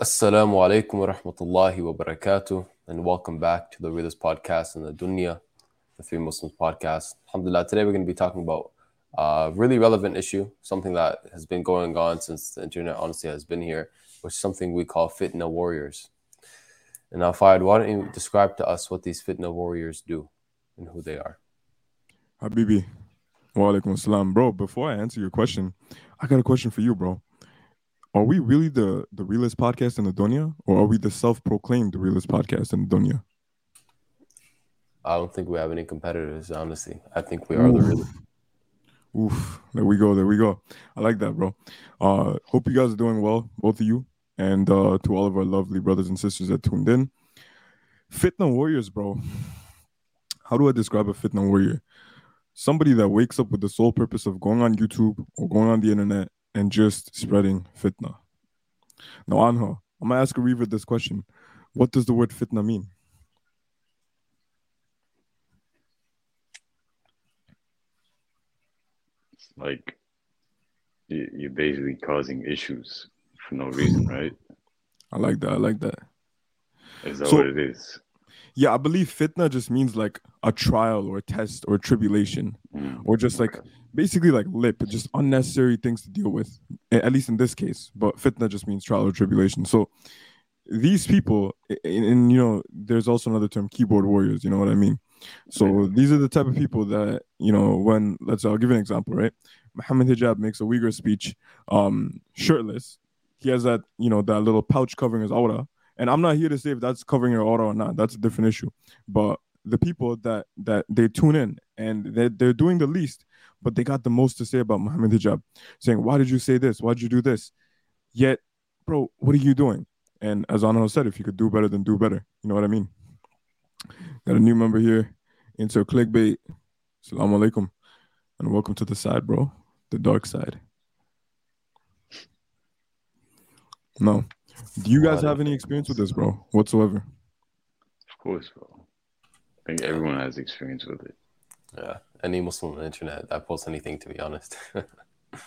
Assalamu alaikum wa rahmatullahi wa barakatuh, and welcome back to the Realist Podcast and the Dunya, the Three Muslims podcast. Alhamdulillah, today we're going to be talking about a really relevant issue, something that has been going on since the internet honestly has been here, which is something we call fitna warriors. And now, Fayed, why don't you describe to us what these fitna warriors do and who they are? Habibi, wa alaikum assalam. Bro, before I answer your question, I got a question for you, bro. Are we really the the realist podcast in the dunya, or are we the self-proclaimed realist podcast in the dunya? I don't think we have any competitors, honestly. I think we are the real. Oof, there we go, there we go. I like that, bro. Uh, hope you guys are doing well, both of you, and uh, to all of our lovely brothers and sisters that tuned in. Fitna warriors, bro. How do I describe a fitna warrior? Somebody that wakes up with the sole purpose of going on YouTube or going on the internet and just spreading fitna. Now, Anha, I'm gonna ask a reaver this question. What does the word fitna mean? It's like you- you're basically causing issues for no reason, right? I like that. I like that. Is that So- what it is? Yeah, I believe fitna just means like a trial or a test or a tribulation Mm, or just like okay. Basically like lip, just unnecessary things to deal with. At least in this case, but fitna just means trial or tribulation. So these people, and, and, you know, there's also another term, keyboard warriors. You know what I mean? So these are the type of people that you know when let's I'll give you an example, right? Muhammad Hijab makes a Uyghur speech, um, shirtless. He has that you know that little pouch covering his awrah, and I'm not here to say if that's covering your awrah or not. That's a different issue. But the people that that they tune in and they they're doing the least, but they got the most to say about Muhammad Hijab, saying, "Why did you say this? Why did you do this?" Yet, bro, what are you doing? And as Anil said, if you could do better, then do better. You know what I mean? Got a new member here into clickbait. Assalamu alaikum. And welcome to the side, bro. The dark side. No. Do you guys have any experience with this, bro? Whatsoever? Of course, bro. I think everyone has experience with it. Yeah, any Muslim on the internet that posts anything, to be honest.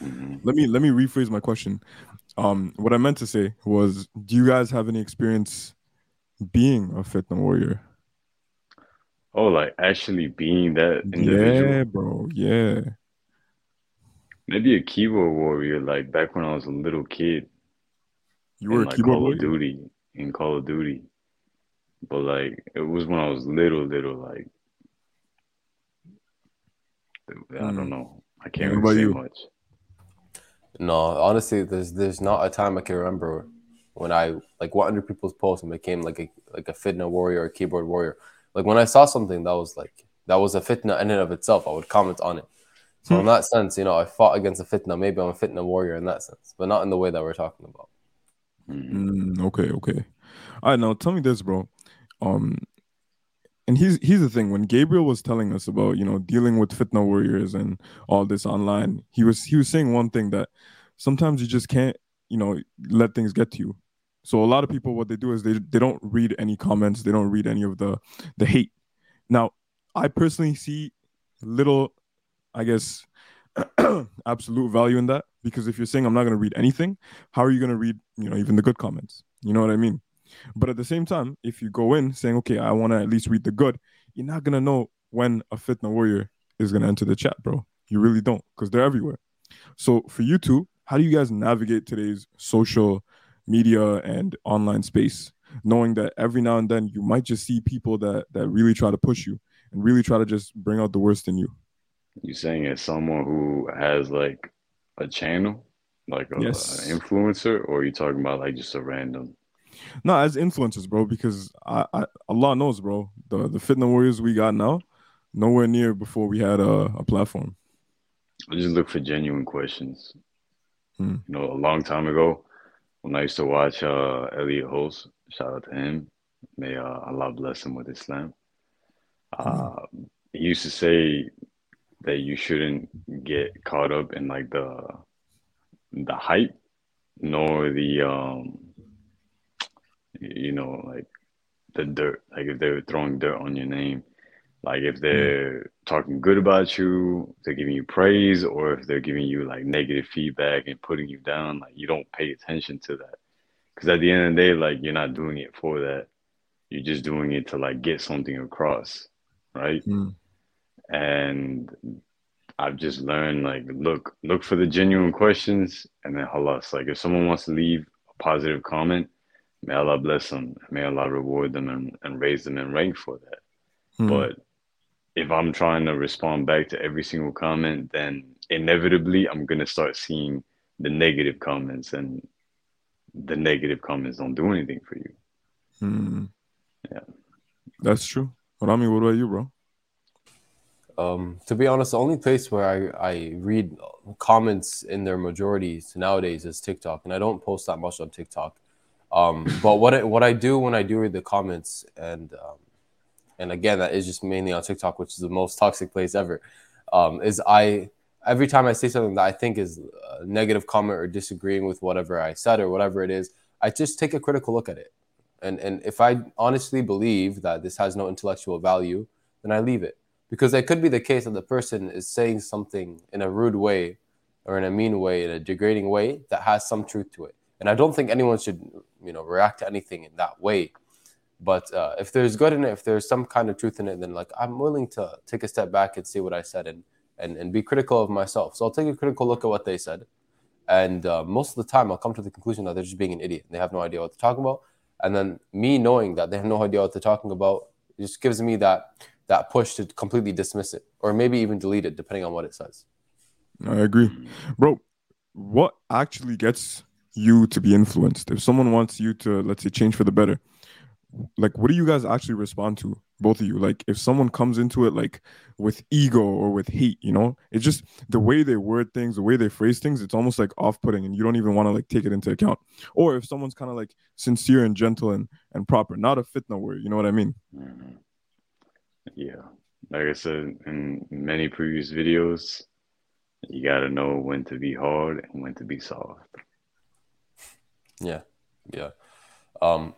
Mhm. Let me let me rephrase my question. Um, what I meant to say was, do you guys have any experience being a fitna warrior? Oh, like actually being that individual. Yeah, bro. Yeah. Maybe a keyboard warrior, like back when I was a little kid You were in a like keyboard Call warrior. of Duty, in Call of Duty. But like it was when I was little, little, like I Mm. don't know. I can't remember really you? much. No, honestly, there's there's not a time I can remember when I like went under people's posts and became like a like a fitna warrior or keyboard warrior. Like when I saw something that was like that was a fitna in and of itself, I would comment on it. So in that sense, you know, I fought against a fitna. Maybe I'm a fitna warrior in that sense, but not in the way that we're talking about. Mm, okay, okay. All right, now tell me this, bro. Um, and here's here's the thing. When Gabriel was telling us about you know dealing with fitna warriors and all this online, he was he was saying one thing that sometimes you just can't you know let things get to you. So a lot of people, what they do is they they don't read any comments, they don't read any of the the hate. Now, I personally see little, I guess, absolute value in that because if you're saying I'm not going to read anything, how are you going to read you know even the good comments? You know what I mean? But at the same time, if you go in saying, okay, I want to at least read the good, you're not going to know when a fitna warrior is going to enter the chat, bro. You really don't because they're everywhere. So for you two, how do you guys navigate today's social media and online space, knowing that every now and then you might just see people that that really try to push you and really try to just bring out the worst in you? You're saying as someone who has like a channel, like a, Yes. an influencer, or are you talking about like just a random? No, as influencers, bro, because I, I Allah knows, bro, the the fitna warriors we got now, nowhere near before we had a, a platform. I just look for genuine questions. Hmm. You know, a long time ago, when I used to watch uh, Elliot Holst, shout out to him. May uh, Allah bless him with Islam. Uh, he used to say that you shouldn't get caught up in like the the hype, nor the um, you know, like the dirt. Like if they're throwing dirt on your name, like if they're talking good about you, they're giving you praise, or if they're giving you like negative feedback and putting you down, like you don't pay attention to that. Because at the end of the day, like you're not doing it for that. You're just doing it to like get something across, right? Mm. And I've just learned like look look for the genuine questions and then halas. Like if someone wants to leave a positive comment, may Allah bless them, may Allah reward them and, and raise them in rank for that. Mm. But if I'm trying to respond back to every single comment, then inevitably I'm gonna start seeing the negative comments and the negative comments don't do anything for you. Mm. Yeah. That's true. But I mean, what about you, bro? Um, to be honest, the only place where I, I read comments in their majority nowadays is TikTok, and I don't post that much on TikTok. Um, but what I, what I do when I do read the comments, and um, and again, that is just mainly on TikTok, which is the most toxic place ever. Um, is I every time I say something that I think is a negative comment or disagreeing with whatever I said or whatever it is, I just take a critical look at it. And and if I honestly believe that this has no intellectual value, then I leave it because it could be the case that the person is saying something in a rude way or in a mean way in a degrading way that has some truth to it and i don't think anyone should you know react to anything in that way. But uh, if there's good in it if there's some kind of truth in it then like i'm willing to take a step back and see what i said and and, and be critical of myself. So i'll take a critical look at what they said. And uh, most of the time i'll come to the conclusion that they're just being an idiot. They have no idea what they're talking about. And then me knowing that they have no idea what they're talking about just gives me that that push to completely dismiss it or maybe even delete it depending on what it says. I agree. Bro, what actually gets you to be influenced? If someone wants you to, let's say, change for the better, like what do you guys actually respond to? Both of you. Like if someone comes into it like with ego or with hate, you know, it's just the way they word things, the way they phrase things, it's almost like off-putting and you don't even want to like take it into account. Or if someone's kind of like sincere and gentle and, and proper, not a fitna word, you know what I mean? Mhm. Yeah. Like I said in many previous videos, you gotta know when to be hard and when to be soft. Yeah, yeah. Um,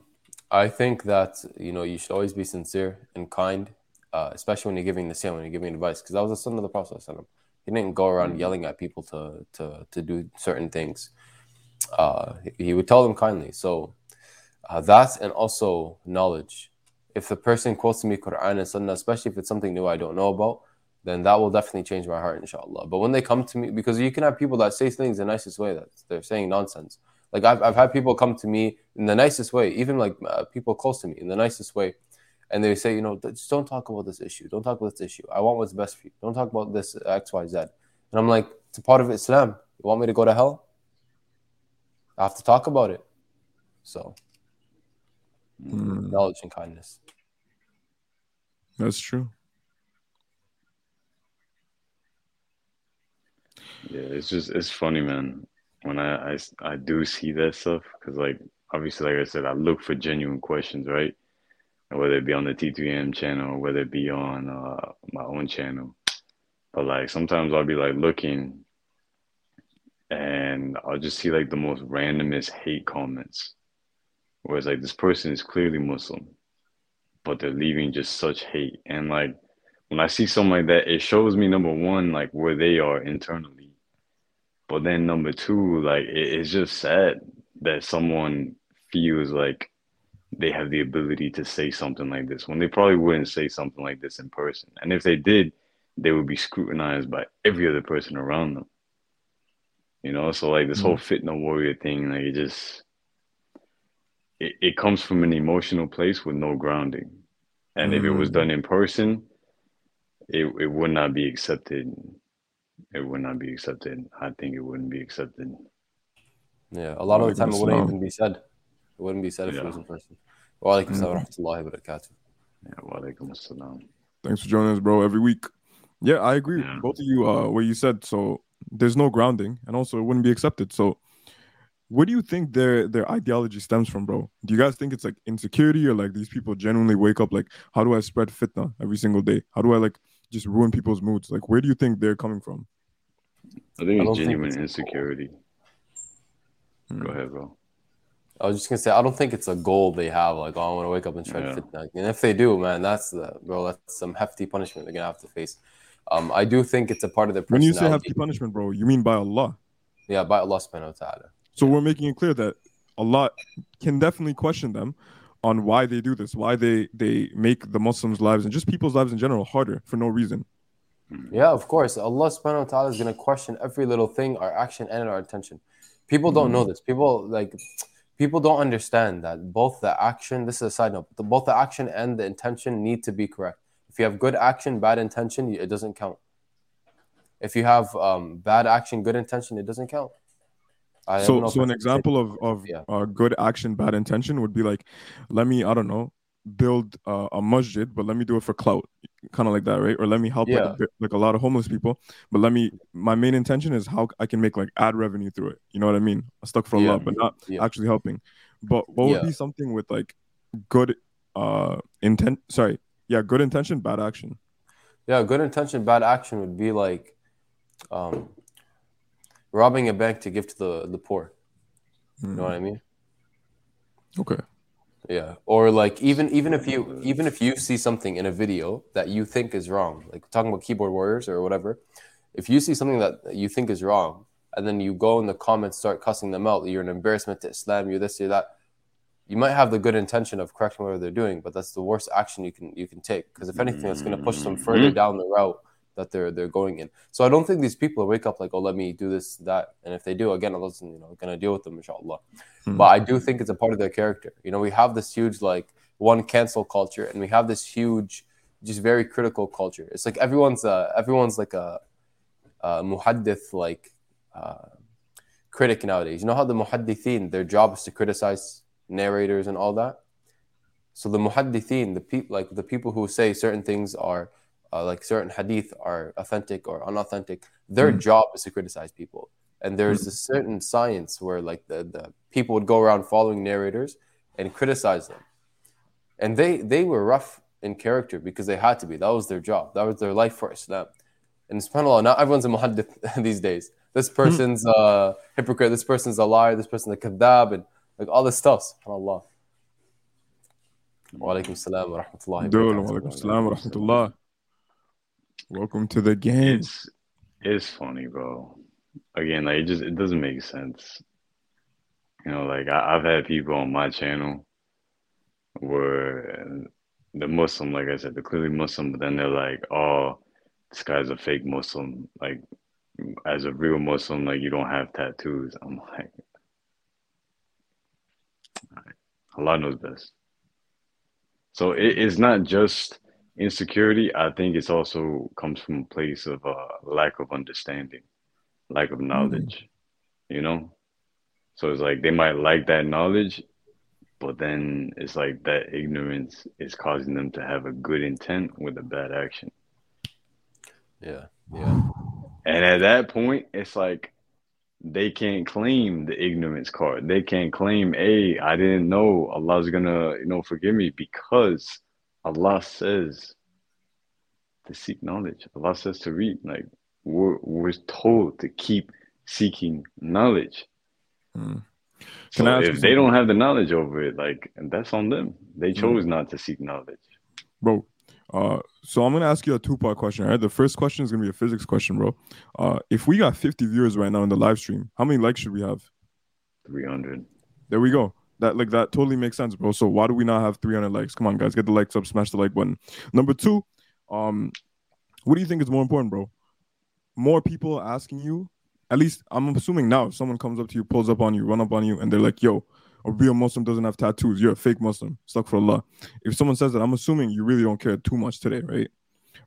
I think that you know you should always be sincere and kind, uh, especially when you're giving the same when you're giving advice, because that was the sunnah of the Prophet. He didn't go around yelling at people to to to do certain things. Uh, he- would tell them kindly. So uh, that and also knowledge. If the person quotes me Quran and Sunnah, especially if it's something new I don't know about, then that will definitely change my heart, inshallah. But when they come to me, because you can have people that say things the nicest way, that they're saying nonsense. Like I've, I've had people come to me in the nicest way, even like uh, people close to me in the nicest way, and they say, you know, just don't talk about this issue. Don't talk about this issue. I want what's best for you. Don't talk about this X, Y, Z. And I'm like, it's a part of Islam. You want me to go to hell? I have to talk about it. So Mm, knowledge and kindness. that's true. Yeah, it's just it's funny, man. When I I, I do see that stuff, because like obviously, like I said, I look for genuine questions, right? Whether it be on the T3M channel or whether it be on uh, my own channel. But like sometimes I'll be like looking, and I'll just see like the most randomest hate comments, where it's like this person is clearly Muslim, but they're leaving just such hate, and like when I see something like that, it shows me number one like where they are internally. But then number two, like it, it's just sad that someone feels like they have the ability to say something like this when they probably wouldn't say something like this in person. And if they did, they would be scrutinized by every other person around them. You know, so like this whole fit fitna warrior thing, like it just it, it comes from an emotional place with no grounding. And if it was Mm. done in person, it, it would not be accepted. It would not be accepted. I think it wouldn't be accepted. Yeah, a lot of the time it wouldn't even be said. It wouldn't be said if it was in person. Wa alaikum Mhm. assalam wa rahmatullahi wa barakatuh. Yeah, wa alaikum assalam. Thanks for joining us, bro, every week. Yeah, I agree. Yeah. Both of you, uh, what you said. So there's no grounding, and also it wouldn't be accepted. So, where do you think their their ideology stems from, bro? Do you guys think it's like insecurity, or like these people genuinely wake up like, how do I spread fitna every single day? How do I like just ruin people's moods? Like, where do you think they're coming from? I think I don't it's think genuine it's insecurity. Hmm. Go ahead, bro. I was just gonna say I don't think it's a goal they have, like, oh, I want to wake up and try Yeah. to fit that. And if they do, man, that's the bro, that's some hefty punishment they're gonna have to face. Um, I do think it's a part of their When you say hefty punishment, bro, you mean by Allah? yeah, by Allah subhanahu wa ta'ala. So we're making it clear that Allah can definitely question them on why they do this, why they they make the Muslims' lives and just people's lives in general harder for no reason. Yeah, of course. Allah subhanahu wa ta'ala is going to question every little thing, our action and our intention. People don't know this. People like people don't understand that both the action, this is a side note, the, both the action and the intention need to be correct. If you have good action, bad intention, it doesn't count. If you have um, bad action, good intention, it doesn't count. I so, so an example of of yeah. uh, good action, bad intention would be like, let me, I don't know, build uh, a masjid, but let me do it for clout, kind of like that, right? Or let me help yeah. like, like, a lot of homeless people, but let me. My main intention is how I can make like ad revenue through it. You know what I mean? Stuck for yeah. love, but not yeah. actually helping. But what would be something with like good uh intent? Sorry, yeah, good intention, bad action. Yeah, good intention, bad action would be like, um, robbing a bank to give to the the poor. You know what I mean? Okay. Yeah. Or like even even if you even if you see something in a video that you think is wrong, like talking about keyboard warriors or whatever, if you see something that you think is wrong and then you go in the comments start cussing them out, you're an embarrassment to Islam, you're this, you're that. You might have the good intention of correcting whatever they're doing, but that's the worst action you can you can take. Because if anything, it's going to push them further mm-hmm. down the route that they're they're going in. So I don't think these people wake up like, oh, let me do this, that, and if they do, again, I wasn't you know gonna deal with them, inshallah. Hmm. But I do think it's a part of their character. You know, we have this huge like one cancel culture, and we have this huge, just very critical culture. It's like everyone's uh everyone's like a, a muhaddith like uh, critic nowadays. You know how the muhaddithin their job is to criticize narrators and all that. So the muhaddithin, the people like the people who say certain things are uh, like certain hadith are authentic or unauthentic, their mm. job is to criticize people. And there's mm. a certain science where like the, the people would go around following narrators and criticize them. And they they were rough in character because they had to be. That was their job. That was their life for Islam. And subhanAllah, not everyone's a muhaddith these days. This hmm. person's a hypocrite, this person's a liar, this person's a kadab, and like all this stuff, subhanAllah. Wa alaikum salam wa rahmatullahi wa barakatuh. Welcome to the game. It's, it's funny, bro. Again, like it just it doesn't make sense. You know, like I, have had people on my channel where the Muslim, like I said, they're clearly Muslim, but then they're like, "Oh, this guy's a fake Muslim." Like, as a real Muslim, like you don't have tattoos. I'm like, Allah knows best. So it, it's not just insecurity i think it's also comes from a place of uh, lack of understanding lack of knowledge mm-hmm. you know? So it's like they might like that knowledge but then it's like that ignorance is causing them to have a good intent with a bad action. Yeah yeah. And at that point it's like they can't claim the ignorance card. They can't claim hey i didn't know allah's gonna you know forgive me because Allah says to seek knowledge. Allah says to read. Like we're, we're told to keep seeking knowledge. Hmm. So if they don't have the knowledge over it, like that's on them. They hmm. chose not to seek knowledge. Bro, uh, so I'm gonna ask you a two part question. Right, the first question is gonna be a physics question, bro. Uh, if we got 50 viewers right now in the live stream, how many likes should we have? 300. There we go. That like that totally makes sense, bro. So why do we not have 300 likes? Come on, guys, get the likes up, smash the like button. Number two, um, what do you think is more important, bro? More people asking you. At least I'm assuming now, if someone comes up to you, pulls up on you, run up on you, and they're like, "Yo, a real Muslim doesn't have tattoos. You're a fake Muslim. Astaghfirullah." If someone says that, I'm assuming you really don't care too much today, right?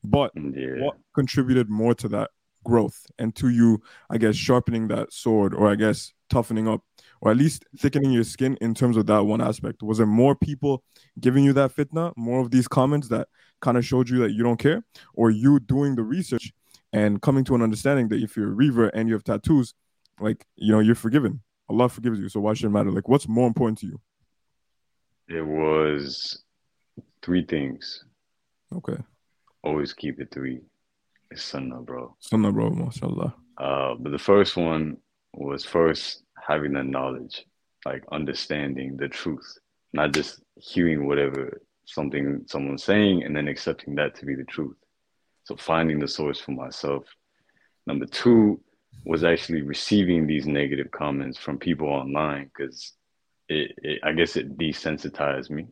But yeah. what contributed more to that growth and to you, I guess, sharpening that sword, or I guess toughening up or at least thickening your skin in terms of that one aspect? Was there more people giving you that fitna, more of these comments that kind of showed you that you don't care, or you doing the research and coming to an understanding that if you're a revert and you have tattoos, like you know, you're forgiven. Allah forgives you. So why should it matter? Like, what's more important to you? It was three things. Okay. Always keep it three. It's sunnah, bro. Sunnah, bro. MashaAllah. Uh, but the first one was first having the knowledge, like understanding the truth, not just hearing whatever something someone's saying and then accepting that to be the truth. So finding the source for myself. Number two was actually receiving these negative comments from people online because it, it I guess it desensitized me.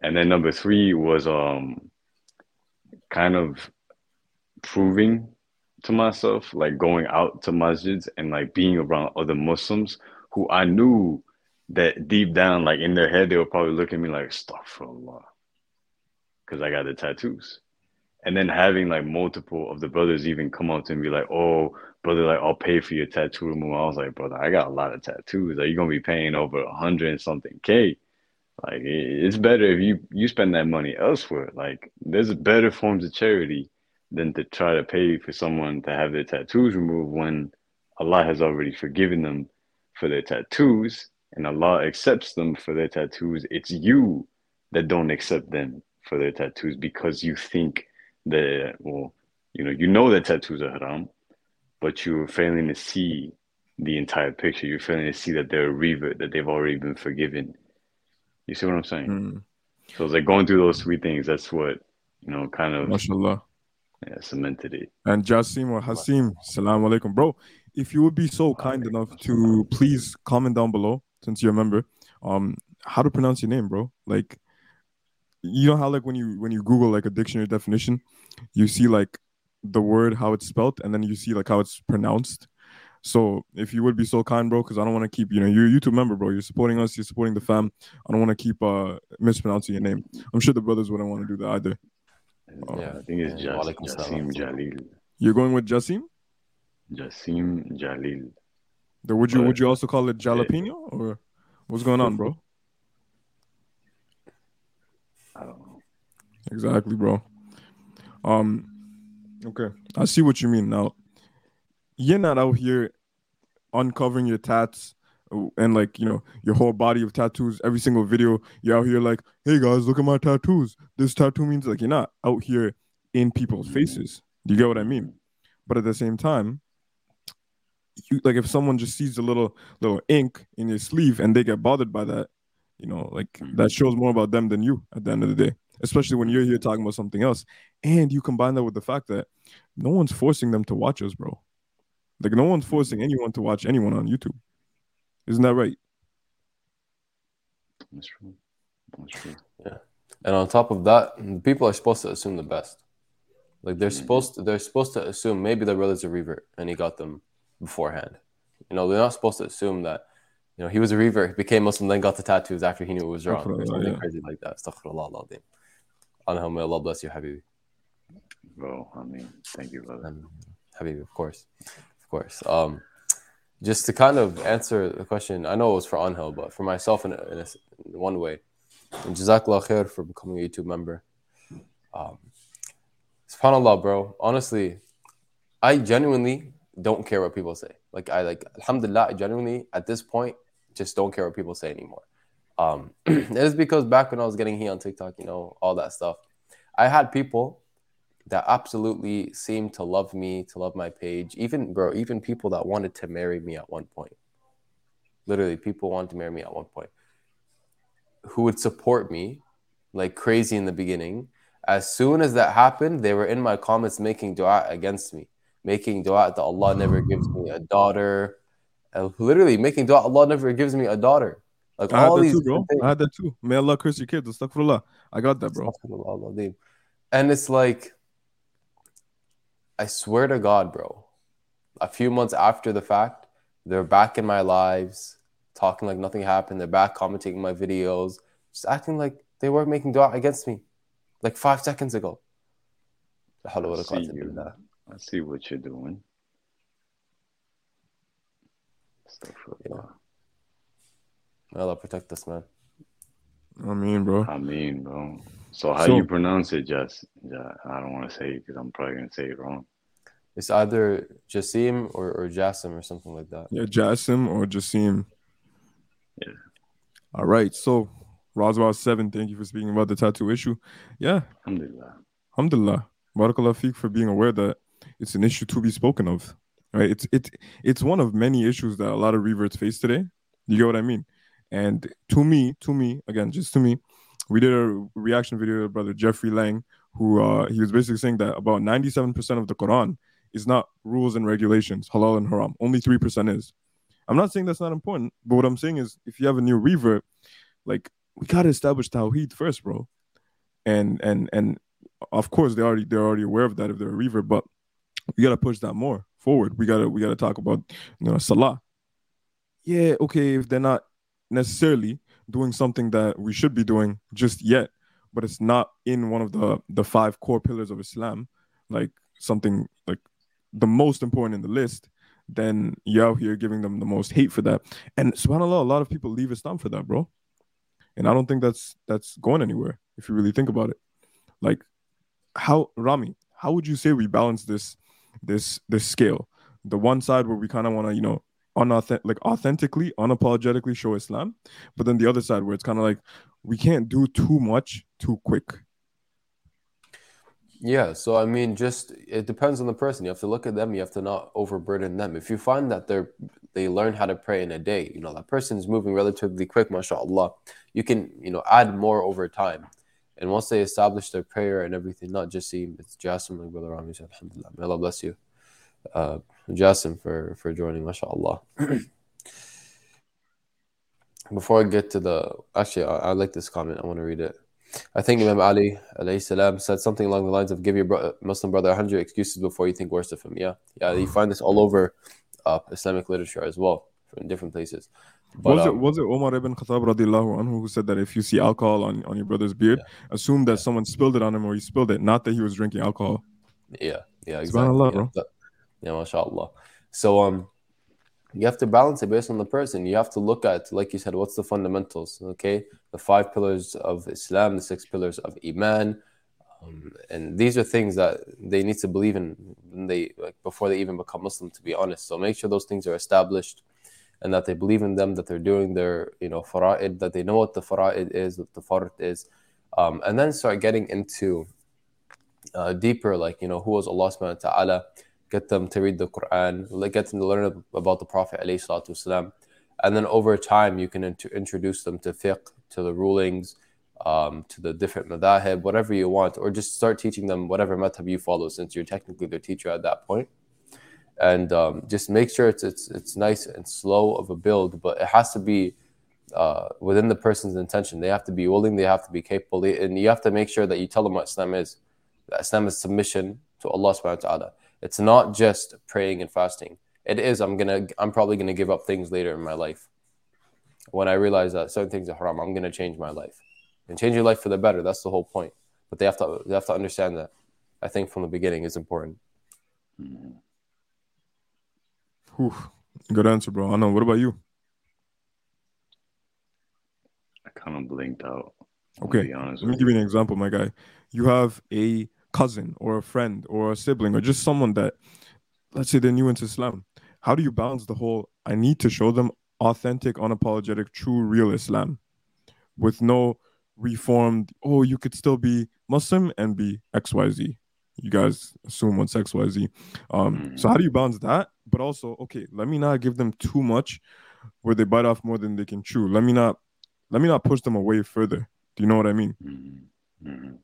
And then number three was um kind of proving to myself, like going out to masjids and like being around other Muslims who I knew that deep down, like in their head, they would probably look at me like, astaghfirullah, because I got the tattoos. And then having like multiple of the brothers even come up to me like, oh, brother, like I'll pay for your tattoo removal. I was like, brother, I got a lot of tattoos. Are you gonna be paying over a hundred and something K? Like it's better if you you spend that money elsewhere. Like there's better forms of charity than to try to pay for someone to have their tattoos removed when Allah has already forgiven them for their tattoos and Allah accepts them for their tattoos. It's you that don't accept them for their tattoos because you think that well, you know, you know that tattoos are haram, but you're failing to see the entire picture. You're failing to see that they're a revert, that they've already been forgiven. You see what I'm saying? Mm. So it's like going through those three things. That's what you know, kind of MashaAllah. Yeah, cemented it. And Jasim or Hasim, salam alaikum. Bro, if you would be so kind enough to please comment down below, since you're a member, um, how to pronounce your name, bro. Like you know how like when you when you Google like a dictionary definition, you see like the word how it's spelt and then you see like how it's pronounced. So if you would be so kind, bro, because I don't want to keep, you know, you're a YouTube member, bro. You're supporting us, you're supporting the fam. I don't want to keep uh mispronouncing your name. I'm sure the brothers wouldn't want to do that either. And, Yeah. I think it's Yeah, just walaikum Jasim. Jalil. You're going with Jasim? Jasim Jalil. The, would you But- would you also call it jalapeno or what's going on, bro? I don't know. Exactly, bro. Um, okay, I see what you mean now. You're not out here uncovering your tats and like you know your whole body of tattoos. Every single video, you're out here like, "Hey guys, look at my tattoos." This tattoo means like you're not out here in people's mm-hmm. faces. Do you get what I mean? But at the same time, you like if someone just sees a little little ink in your sleeve and they get bothered by that, you know, like mm-hmm. that shows more about them than you at the end of the day. Especially when you're here talking about something else, and you combine that with the fact that no one's forcing them to watch us, bro. Like no one's forcing mm-hmm. anyone to watch anyone on YouTube. Isn't that right? That's true. That's true. Yeah. And on top of that, people are supposed to assume the best. Like they're supposed to, they're supposed to assume maybe the real is a revert and he got them beforehand. You know, they're not supposed to assume that, you know, he was a revert, became Muslim, then got the tattoos after he knew it was wrong or Astaghfirullah, something yeah. crazy like that. Astaghfirullah al-azim. May Allah bless you, Habibi. Bro, I mean, thank you, brother. Um, Habibi, of course, of course. Um, just to kind of answer the question, I know it was for Angel, but for myself in, a, in, a, in one way, and Jazakallah khair for becoming a YouTube member. Um, Subhanallah, bro. Honestly, I genuinely don't care what people say. Like I like, Alhamdulillah, I genuinely at this point just don't care what people say anymore. Um, it is because back when I was getting heat on TikTok, you know, all that stuff, I had people that absolutely seemed to love me, to love my page. Even bro, even people that wanted to marry me at one point. Literally, people wanted to marry me at one point. Who would support me like crazy in the beginning. As soon as that happened, they were in my comments making dua against me, making dua that Allah never gives me a daughter. Uh, literally making dua Allah never gives me a daughter. Like I had all that these too, bro. things. I had that too. May Allah curse your kids. Astaghfirullah. I got that, bro. And it's like, I swear to God, bro, a few months after the fact, they're back in my lives, talking like nothing happened. They're back commenting my videos, just acting like they were making dua against me like five seconds ago. La hawla I see you. I see what you're doing. Astaghfirullah. May Allah protect us, man. I mean, bro. I mean, bro. So how So- you pronounce it, Just? Yeah, I don't want to say it because I'm probably gonna say it wrong. It's either Jasim or, or Jasim or something like that. Yeah, Jasim or Jasim. Yeah. All right. So, Roswell 7, thank you for speaking about the tattoo issue. Yeah, Alhamdulillah. alhamdulillah. Barakallah feek for being aware that it's an issue to be spoken of. Right? It's it, it's one of many issues that a lot of reverts face today. You get what I mean? And to me, to me, again, just to me, we did a reaction video with brother Jeffrey Lang, who uh, he was basically saying that about 97% of the Quran is not rules and regulations, halal and haram. Only 3% is. I'm not saying that's not important, but what I'm saying is if you have a new revert, like we gotta establish Tawheed first, bro. And and and of course they already they're already aware of that if they're a revert, but we gotta push that more forward. We gotta we gotta talk about you know Salah. Yeah, okay, if they're not necessarily doing something that we should be doing just yet, but it's not in one of the the five core pillars of Islam, like something like the most important in the list, then you're out here giving them the most hate for that. And subhanAllah, a lot of people leave Islam for that, bro. And I don't think that's that's going anywhere if you really think about it. Like how Rami, how would you say we balance this this this scale? The one side where we kind of want to, you know, unauthentic like authentically, unapologetically show Islam, but then the other side where it's kind of like we can't do too much too quick. Yeah, so I mean, just it depends on the person. You have to look at them. You have to not overburden them. If you find that they're they learn how to pray in a day, you know that person's moving relatively quick, mashallah. You can you know add more over time, and once they establish their prayer and everything, not just see it's Jasim, like brother Rami said, Alhamdulillah. May Allah bless you, uh, Jasim, for for joining, mashallah. Before I get to the actually, I, I like this comment. I want to read it. I think Imam Ali salam, said something along the lines of give your bro- Muslim brother 100 excuses before you think worse of him. Yeah. Yeah. You find this all over uh, Islamic literature as well, in different places. But, was, um, it, was it Omar ibn Khattab radiallahu anhu who said that if you see alcohol on, on your brother's beard, yeah. assume that someone spilled it on him or he spilled it, not that he was drinking alcohol? Yeah. Yeah. Exactly. Yeah, bro. yeah, mashallah. So, um, you have to balance it based on the person. You have to look at, like you said, what's the fundamentals? Okay, the five pillars of Islam, the six pillars of Iman, um, and these are things that they need to believe in they like before they even become Muslim. To be honest, so make sure those things are established, and that they believe in them, that they're doing their you know fara'id, that they know what the fara'id is, what the fard is, um, and then start getting into uh, deeper, like you know who was Allah Subhanahu wa Taala get them to read the Quran, get them to learn about the Prophet والسلام. and then over time you can int- introduce them to fiqh, to the rulings, um, to the different madahib, whatever you want, or just start teaching them whatever madhab you follow, since you're technically their teacher at that point. And um, just make sure it's, it's it's nice and slow of a build, but it has to be uh, within the person's intention. They have to be willing, they have to be capable, and you have to make sure that you tell them what Islam is. That Islam is submission to Allah subhanahu wa ta'ala. it's not just praying and fasting. It is. I'm gonna. I'm probably gonna give up things later in my life. When I realize that certain things are haram, I'm gonna change my life, and change your life for the better. That's the whole point. But they have to. They have to understand that. I think from the beginning is important. Whew. Good answer, bro. I know. What about you? I kind of blinked out. Okay. Let me give you an example, my guy. You have a cousin or a friend or a sibling or just someone that let's say they're new into Islam. How do you balance the whole I need to show them authentic, unapologetic, true, real Islam with no reformed, oh, you could still be Muslim and be XYZ. You guys assume what's XYZ. Um, mm-hmm. so how do you balance that? But also, okay, let me not give them too much where they bite off more than they can chew. Let me not let me not push them away further. Do you know what I mean? Mm-hmm. Mm-hmm.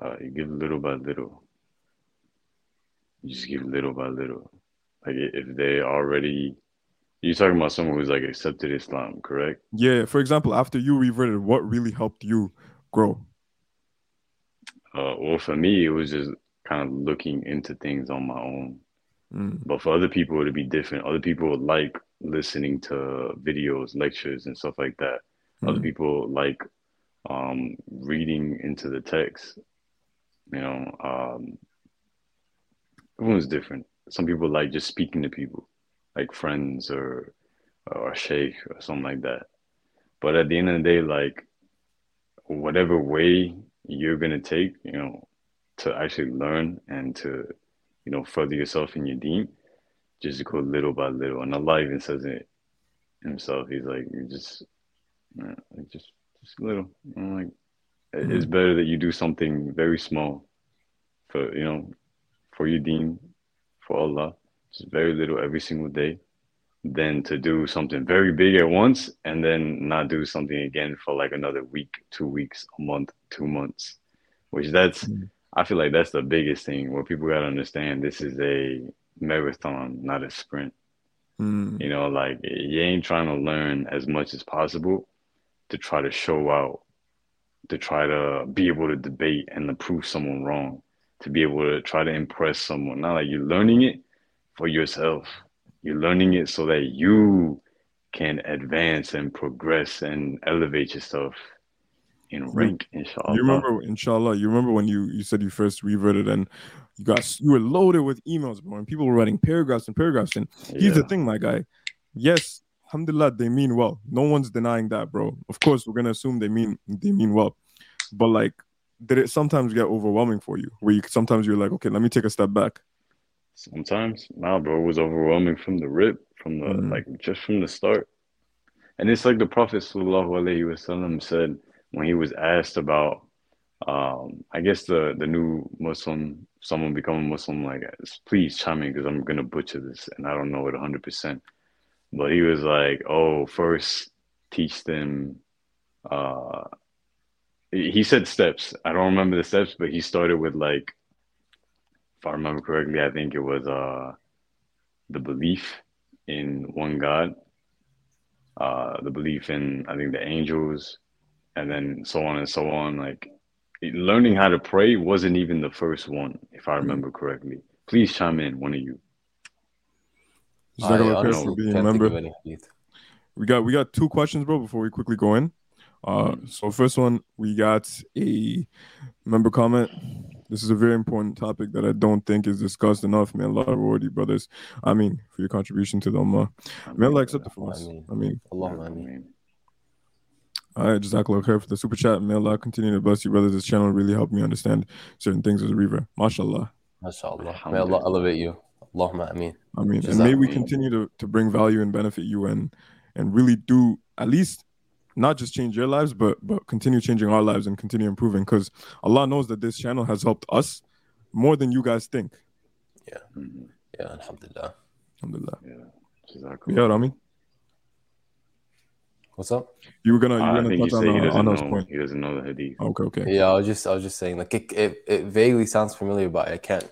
Uh, you give little by little. You just give little by little. Like if they already, you're talking about someone who's like accepted Islam, correct? Yeah. For example, after you reverted, what really helped you grow? Uh, well, for me, it was just kind of looking into things on my own. Mm. But for other people, it'd be different. Other people like listening to videos, lectures, and stuff like that. Mm. Other people like um, reading into the text you know, um, everyone's different. Some people like just speaking to people, like friends or or sheikh or something like that. But at the end of the day, like whatever way you're gonna take, you know, to actually learn and to, you know, further yourself in your deen, just go little by little. And Allah even says it himself. He's like, you just, you know, just, just little. Know, like mm-hmm. it's better that you do something very small for you know for your deen for Allah just very little every single day than to do something very big at once and then not do something again for like another week two weeks a month two months which that's mm-hmm. i feel like that's the biggest thing where people got to understand this is a marathon not a sprint Mm. You know, like you ain't trying to learn as much as possible to try to show out, to try to be able to debate and to prove someone wrong, to be able to try to impress someone. Not like you're learning it for yourself. You're learning it so that you can advance and progress and elevate yourself in rank, inshallah. You remember, inshallah, you remember when you, you said you first reverted and you got you were loaded with emails, bro, and people were writing paragraphs and paragraphs. And here's the thing, my guy. Yes, alhamdulillah, they mean well. No one's denying that, bro. Of course, we're gonna assume they mean they mean well. But like, did it sometimes get overwhelming for you? Where you sometimes you're like, okay, let me take a step back. Sometimes, nah, bro, it was overwhelming from the rip, from the Mhm. like just from the start. And it's like the Prophet sallallahu wasallam said when he was asked about, um, I guess the the new Muslim, someone becoming Muslim, like, please chime in because I'm gonna butcher this and I don't know it 100. percent But he was like, oh, first teach them. Uh, he said steps. I don't remember the steps, but he started with like if I remember correctly, I think it was uh the belief in one God, uh the belief in I think the angels, and then so on and so on. Like learning how to pray wasn't even the first one, if I remember correctly. Please chime in, one of you. Just like I a request honestly for being a member. of any hadith. We got we got two questions, bro, before we quickly go in. Uh so first one, we got a member comment. This is a very important topic that I don't think is discussed enough, man. A lot of reward you brothers. I mean, for your contribution to the Ummah. I May Allah accept it from I us. mean- I mean, Allahumma I ameen. mean, all right, Jazakallah khair for the super chat. May Allah continue to bless you, brothers. This channel really helped me understand certain things as a reaver. MashaAllah. MashaAllah. May Allah Alhamdulillah. elevate you. Allahumma ameen. I mean, and may we continue to, to bring value and benefit you and and really do at least not just change your lives, but but continue changing our lives and continue improving. Because Allah knows that this channel has helped us more than you guys think. mhm, Yeah, alhamdulillah. Alhamdulillah. yeah. Jazakallah. Yeah, Rami. What's up? You were gonna you were I gonna think he touch on, said he uh, doesn't on those know. point. He doesn't know the hadith. Okay, okay. Yeah, I was just I was just saying like it it, it vaguely sounds familiar, but I can't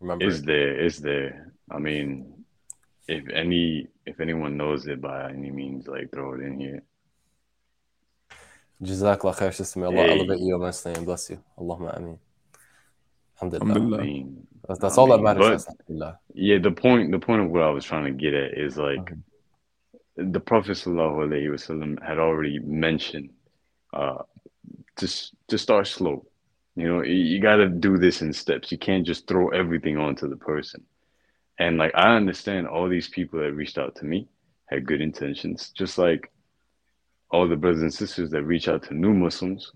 remember. It's it. there. It's there. I mean, if any, if anyone knows it by any means, like throw it in here. Jazakallah khair, sister. May Allah Hey. elevate you and and bless you. Allahumma ameen. Alhamdulillah. Alhamdulillah. mean, That's, that's I all that matters. but- Alhamdulillah. yeah. The point, the point of what I was trying to get at is like the Prophet sallallahu alaihi wasallam had already mentioned uh, to to start slow. You know, you, got to do this in steps. You can't just throw everything onto the person. And like I understand, all these people that reached out to me had good intentions, just like all the brothers and sisters that reach out to new Muslims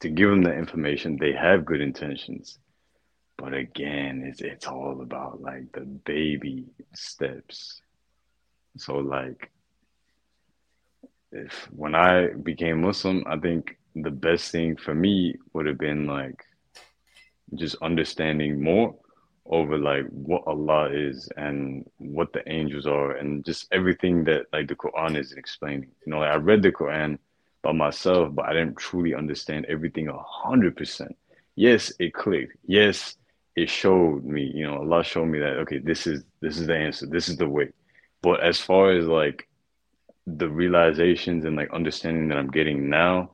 to give them the information. They have good intentions, but again, it's it's all about like the baby steps. So like if when I became Muslim, I think the best thing for me would have been like just understanding more over like what Allah is and what the angels are and just everything that like the Quran is explaining. You know, like, I read the Quran by myself, but I didn't truly understand everything a hundred percent. Yes, it clicked. Yes, it showed me, you know, Allah showed me that okay, this is this is the answer, this is the way. But as far as like the realizations and like understanding that I'm getting now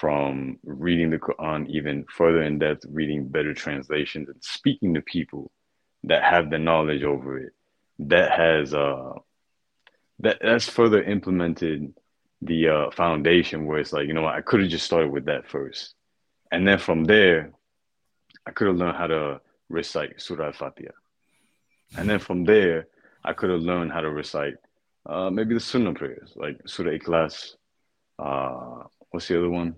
from reading the Quran even further in depth, reading better translations and speaking to people that have the knowledge over it, that has uh that that's further implemented the uh foundation where it's like, you know what, I could have just started with that first. And then from there, I could have learned how to recite Surah Al-Fatiha. And then from there, I could have learned how to recite uh, maybe the Sunnah prayers, like Surah Ikhlas. Uh, what's the other one?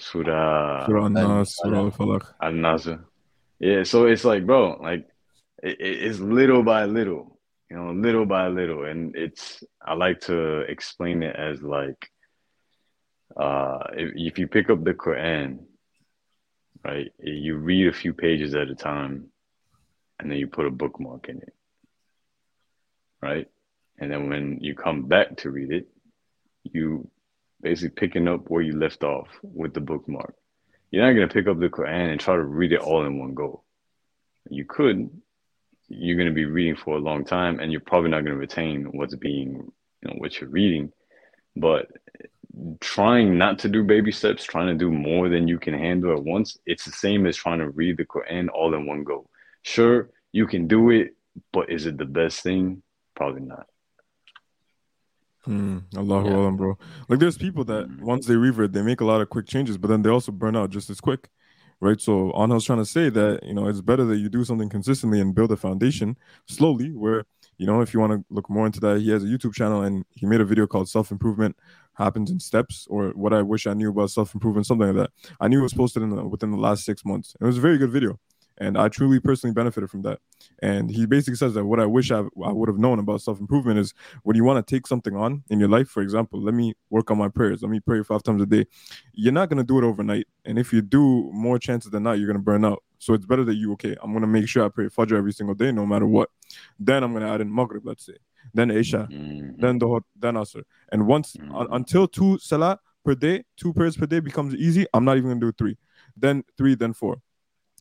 Surah Surah An-Nas, Surah Al-Falaq. Al Nasr. Yeah, so it's like, bro, like it, it- it's little by little, you know, little by little, and it's I like to explain it as like, uh, if, if you pick up the Quran, right, you read a few pages at a time, and then you put a bookmark in it, right, and then when you come back to read it, you basically picking up where you left off with the bookmark. You're not gonna pick up the Quran and try to read it all in one go. You could, you're going to be reading for a long time and you're probably not going to retain what's being you know what you're reading but trying not to do baby steps trying to do more than you can handle at once it's the same as trying to read the quran all in one go sure you can do it but is it the best thing probably not Hmm. Allahu yeah. Alam, bro. Like there's people that mm. once they revert, they make a lot of quick changes, but then they also burn out just as quick. Right. So Anhel's trying to say that, you know, it's better that you do something consistently and build a foundation slowly where, you know, if you want to look more into that, he has a YouTube channel and he made a video called Self Improvement Happens in Steps or What I Wish I Knew About Self Improvement, something like that. I knew it was posted in the, within the last six months. It was a very good video and I truly personally benefited from that. And he basically says that what I wish I, I would have known about self improvement is when you want to take something on in your life. For example, let me work on my prayers. Let me pray five times a day. You're not gonna do it overnight, and if you do, more chances than not, you're gonna burn out. So it's better that you okay. I'm gonna make sure I pray Fajr every single day, no matter what. Then I'm gonna add in Maghrib, let's say, then Isha, mm-hmm. then the then Asr, and once mm-hmm. un, until two Salah per day, two prayers per day becomes easy. I'm not even gonna do three, then three, then four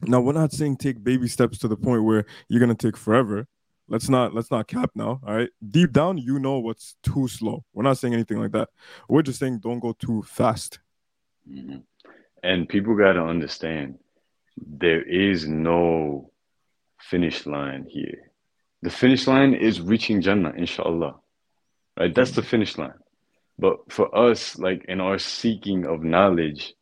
now we're not saying take baby steps to the point where you're gonna take forever. Let's not let's not cap now. All right. Deep down, you know what's too slow. We're not saying anything like that. We're just saying don't go too fast. Mm-hmm. And people gotta understand there is no finish line here. The finish line is reaching Jannah, inshallah. Right? That's the finish line. But for us, like in our seeking of knowledge,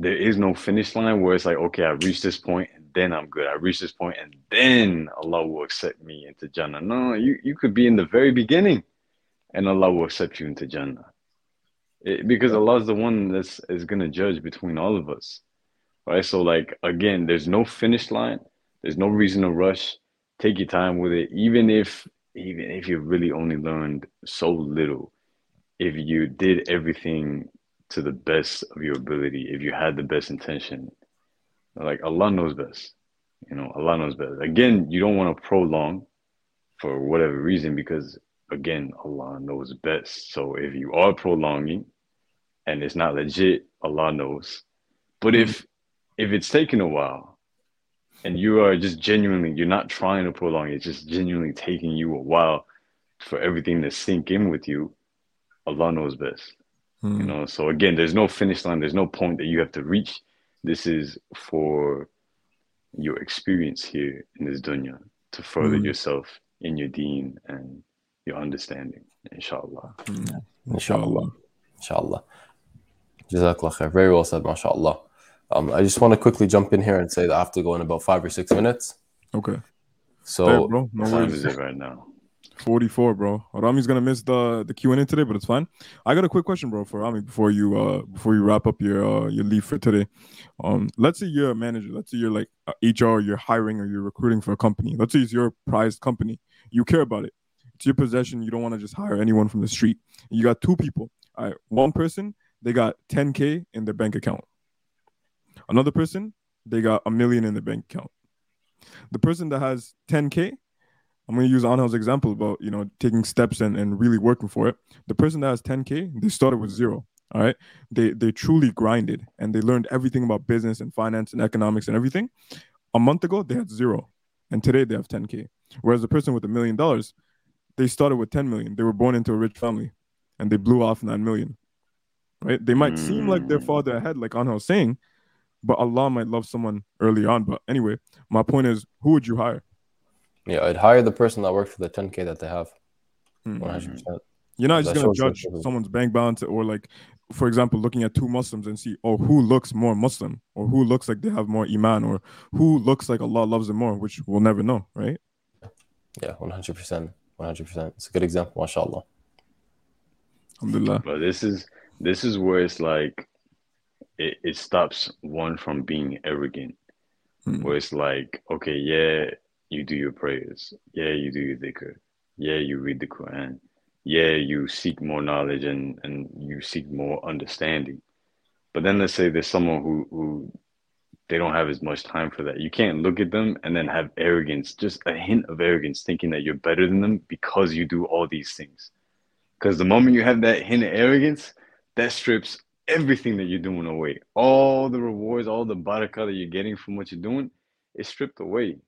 there is no finish line where it's like, okay, I reached this point and then I'm good. I reached this point and then Allah will accept me into Jannah. No, you, you could be in the very beginning and Allah will accept you into Jannah. It, because Allah is the one that's is gonna judge between all of us. Right. So like again, there's no finish line, there's no reason to rush. Take your time with it, even if even if you really only learned so little, if you did everything to the best of your ability if you had the best intention. Like Allah knows best. You know, Allah knows best. Again, you don't want to prolong for whatever reason because again, Allah knows best. So if you are prolonging and it's not legit, Allah knows. But if if it's taken a while and you are just genuinely you're not trying to prolong, it's just genuinely taking you a while for everything to sink in with you, Allah knows best. Mm. You hmm. know, so again, there's no finish line, there's no point that you have to reach. This is for your experience here in this dunya to further mm. yourself in your deen and your understanding, inshallah. Mm. Inshallah. Inshallah. Jazakallah khair. Very well said, mashallah. Um, I just want to quickly jump in here and say that I have to go in about five or six minutes. Okay. So, hey, bro, no time is it right now? 44, bro. Rami's gonna miss the the Q and A today, but it's fine. I got a quick question, bro, for Rami before you uh before you wrap up your uh your leave for today. Um, let's say you're a manager. Let's say you're like HR, you're hiring or you're recruiting for a company. Let's say it's your prized company. You care about it. It's your possession. You don't want to just hire anyone from the street. You got two people. All right, one person they got 10k in their bank account. Another person they got a million in their bank account. The person that has 10k I'm going to use Anhel's example about, you know, taking steps and, and really working for it. The person that has 10K, they started with zero. All right. They they truly grinded and they learned everything about business and finance and economics and everything. A month ago, they had zero. And today they have 10K. Whereas the person with a million dollars, they started with 10 million. They were born into a rich family and they blew off 9 million. Right? They might mm. seem like they're farther ahead, like Anhel was saying, but Allah might love someone early on. But anyway, my point is, who would you hire? Yeah, I'd hire the person that works for the 10k that they have. Hmm. One hundred percent. You're not just gonna judge someone's bank balance or like, for example, looking at two Muslims and see, oh, who looks more Muslim or who looks like they have more iman or who looks like Allah loves them more, which we'll never know, right? Yeah, one hundred percent, one hundred percent. It's a good example, mashallah. Alhamdulillah. But this is this is where it's like it, it stops one from being arrogant. Hmm. Where it's like, okay, yeah, you do your prayers. Yeah, you do your dhikr. Yeah, you read the Quran. Yeah, you seek more knowledge and, and you seek more understanding. But then let's say there's someone who, who they don't have as much time for that. You can't look at them and then have arrogance, just a hint of arrogance, thinking that you're better than them because you do all these things. Because the moment you have that hint of arrogance, that strips everything that you're doing away. All the rewards, all the barakah that you're getting from what you're doing is stripped away.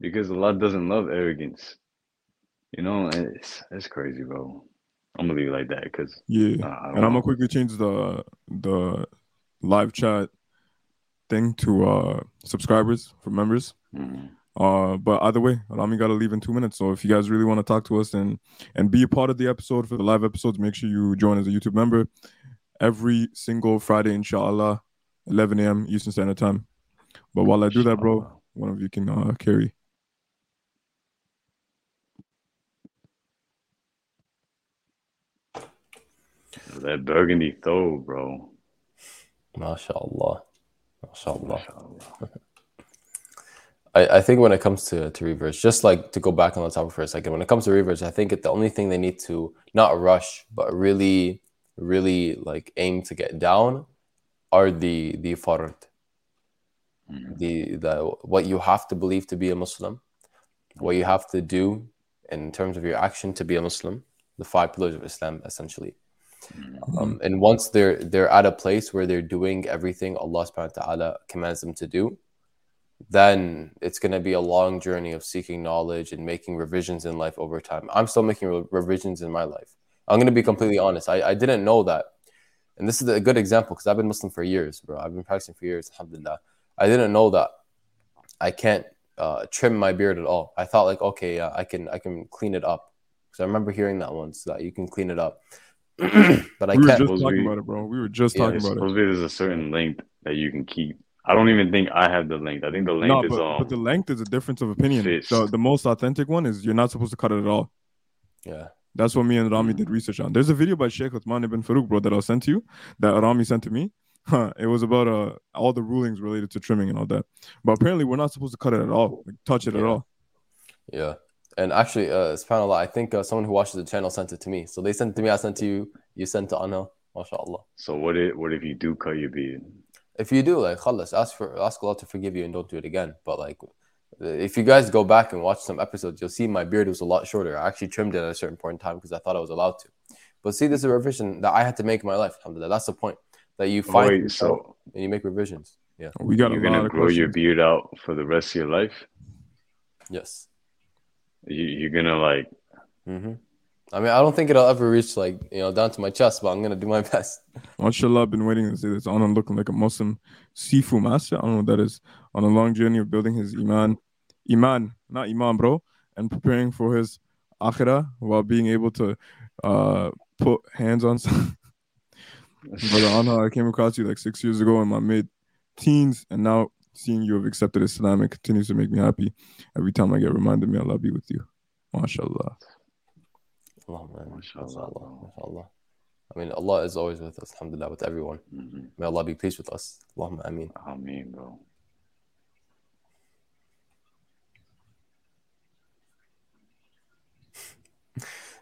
Because Allah doesn't love arrogance. You know, it's it's crazy, bro. I'm gonna leave it like that because Yeah. And I'm gonna quickly change the the live chat thing to uh subscribers for members. Mhm. Uh, but either way, Rami got to leave in two minutes. So if you guys really want to talk to us and and be a part of the episode for the live episodes, make sure you join as a YouTube member every single Friday, inshallah, 11 a.m. Eastern Standard Time. But while I do that, bro, one of you can uh, carry. That burgundy throw, bro. MashaAllah. MashaAllah. I, I think when it comes to, to reverse, just like to go back on the topic for a second, when it comes to reverse, I think it, the only thing they need to not rush, but really, really like aim to get down are the the fard, Mhm. the the what you have to believe to be a Muslim, what you have to do in terms of your action to be a Muslim, the five pillars of Islam essentially. Um, and once they're they're at a place where they're doing everything Allah subhanahu wa ta'ala commands them to do, then it's going to be a long journey of seeking knowledge and making revisions in life over time. I'm still making re- revisions in my life. I'm going to be completely honest. I, I didn't know that. And this is a good example because I've been Muslim for years, bro. I've been practicing for years, alhamdulillah. I didn't know that I can't uh, trim my beard at all. I thought like, okay, yeah, I can I can clean it up. Because I remember hearing that once that you can clean it up. But I we were can't. just Supposed to talking be- about it, bro. We were just Yeah, talking It's about it. supposed there's a certain length that you can keep. I don't even think I have the length. I think the length No, is but, um but the length is a difference of opinion. fist. The, the most authentic one is you're not supposed to cut it at all. yeah. That's what me and Rami did research on. There's a video by Sheikh Uthman ibn Farouk, bro, that I'll send to you, that Rami sent to me. Huh, it was about uh, all the rulings related to trimming and all that. But apparently, we're not supposed to cut it at all, like, touch it at all. Yeah. And actually, uh, subhanAllah, I think uh, someone who watches the channel sent it to me. So they sent it to me, I sent to you, you sent to Anna. MashaAllah. so what if what if you do cut your beard? If you do, like, khalas, ask for ask Allah to forgive you and don't do it again. But like, if you guys go back and watch some episodes, you'll see my beard was a lot shorter. I actually trimmed it at a certain point in time because I thought I was allowed to. But see, this is a revision that I had to make in my life. Alhamdulillah. That's the point. That you find wait, yourself so and you make revisions. Yeah. We got you're gonna of grow your beard out for the rest of your life? Yes. You, you're gonna like hmm I mean, I don't think it'll ever reach like you know down to my chest, but I'm gonna do my best. MashaAllah, I've been waiting to say this. Anna looking like a Muslim Sifu master. I don't know what that is. On a long journey of building his Iman, Iman, not Iman, bro, and preparing for his Akhirah while being able to uh, put hands on some. Brother Anna, I came across you like six years ago in my mid teens, and now seeing you have accepted Islam it continues to make me happy. Every time I get reminded, may Allah be with you. MashaAllah. Allahumma ameen. Mashallah, Mashallah. bro. Mashallah. I mean, Allah is always with us, alhamdulillah, with everyone. Mhm. May Allah be pleased with us. Allahumma ameen. I mean, bro.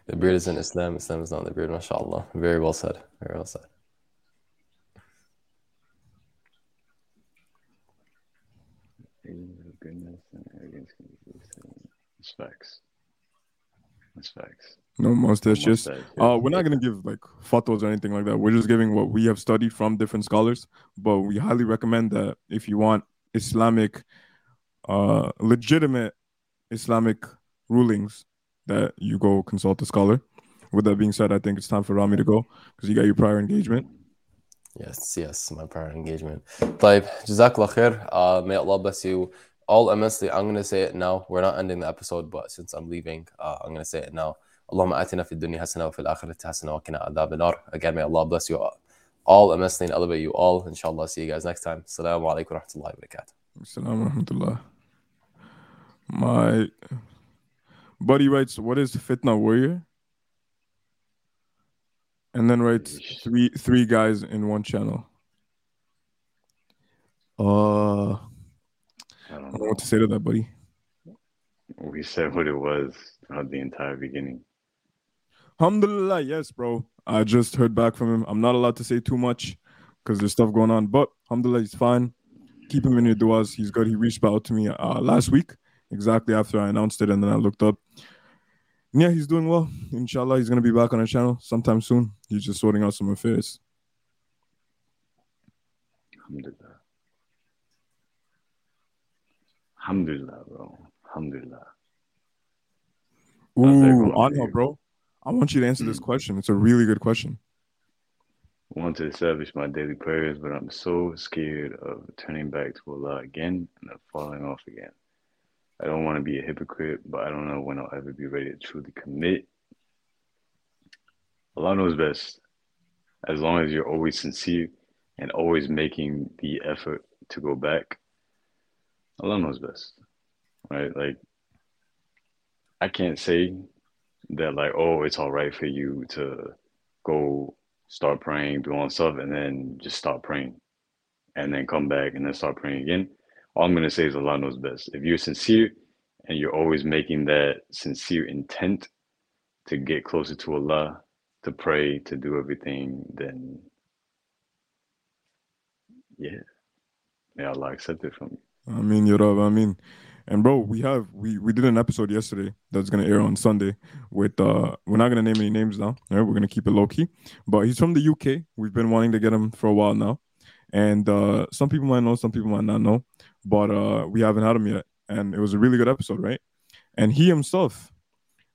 The beard is in Islam, Islam is not the beard, mashallah. Very well said. Very well said. Goodness and arrogance can be used to- That's facts. That's facts. No most. No just yeah. uh, we're not gonna give like fatwas or anything like that. We're just giving what we have studied from different scholars. But we highly recommend that if you want Islamic, uh, legitimate Islamic rulings, that you go consult a scholar. With that being said, I think it's time for Rami to go because you got your prior engagement. Yes, yes, my prior engagement. Like, jazakallah khair. Uh, may Allah bless you all immensely. I'm gonna say it now. We're not ending the episode, but since I'm leaving, uh, I'm gonna say it now. Allahumma atina fi dunya hasana wa fil akhirati hasana wa qina adab. Again, may Allah bless you all, all immensely and elevate you all. Inshallah, see you guys next time. Assalamu alaikum wa rahmatullahi wa barakatuh. Assalamu rahmatullah. My buddy writes, "What is fitna warrior?" And then writes three three guys in one channel. Uh I I don't don't know know. what to say to that, buddy. We said what it was throughout the entire beginning. Alhamdulillah, yes, bro. I just heard back from him. I'm not allowed to say too much because there's stuff going on, but alhamdulillah, he's fine. Keep him in your duas. He's good. He reached out to me uh, last week, exactly after I announced it, and then I looked up. And yeah, he's doing well. Inshallah, he's gonna be back on our channel sometime soon. He's just sorting out some affairs. Alhamdulillah. Alhamdulillah, bro. Alhamdulillah. Ooh, How's that Anha, bro. I want you to answer this question. It's a really good question. I want to establish my daily prayers, but I'm so scared of turning back to Allah again and of falling off again. I don't want to be a hypocrite, but I don't know when I'll ever be ready to truly commit. Allah knows best. As long as you're always sincere and always making the effort to go back, Allah knows best. Right? Like, I can't say that, like, oh, it's all right for you to go start praying, do all stuff, and then just stop praying, and then come back and then start praying again. All I'm gonna say is Allah knows best. If you're sincere and you're always making that sincere intent to get closer to Allah, to pray, to do everything, then yeah, may Allah accept it from you. I mean, you know, I mean, and bro, we have we we did an episode yesterday that's gonna air on Sunday with uh we're not gonna name any names now, right? We're gonna keep it low key. But he's from the UK. We've been wanting to get him for a while now. And uh some people might know, some people might not know, but uh we haven't had him yet. And it was a really good episode, right? And he himself,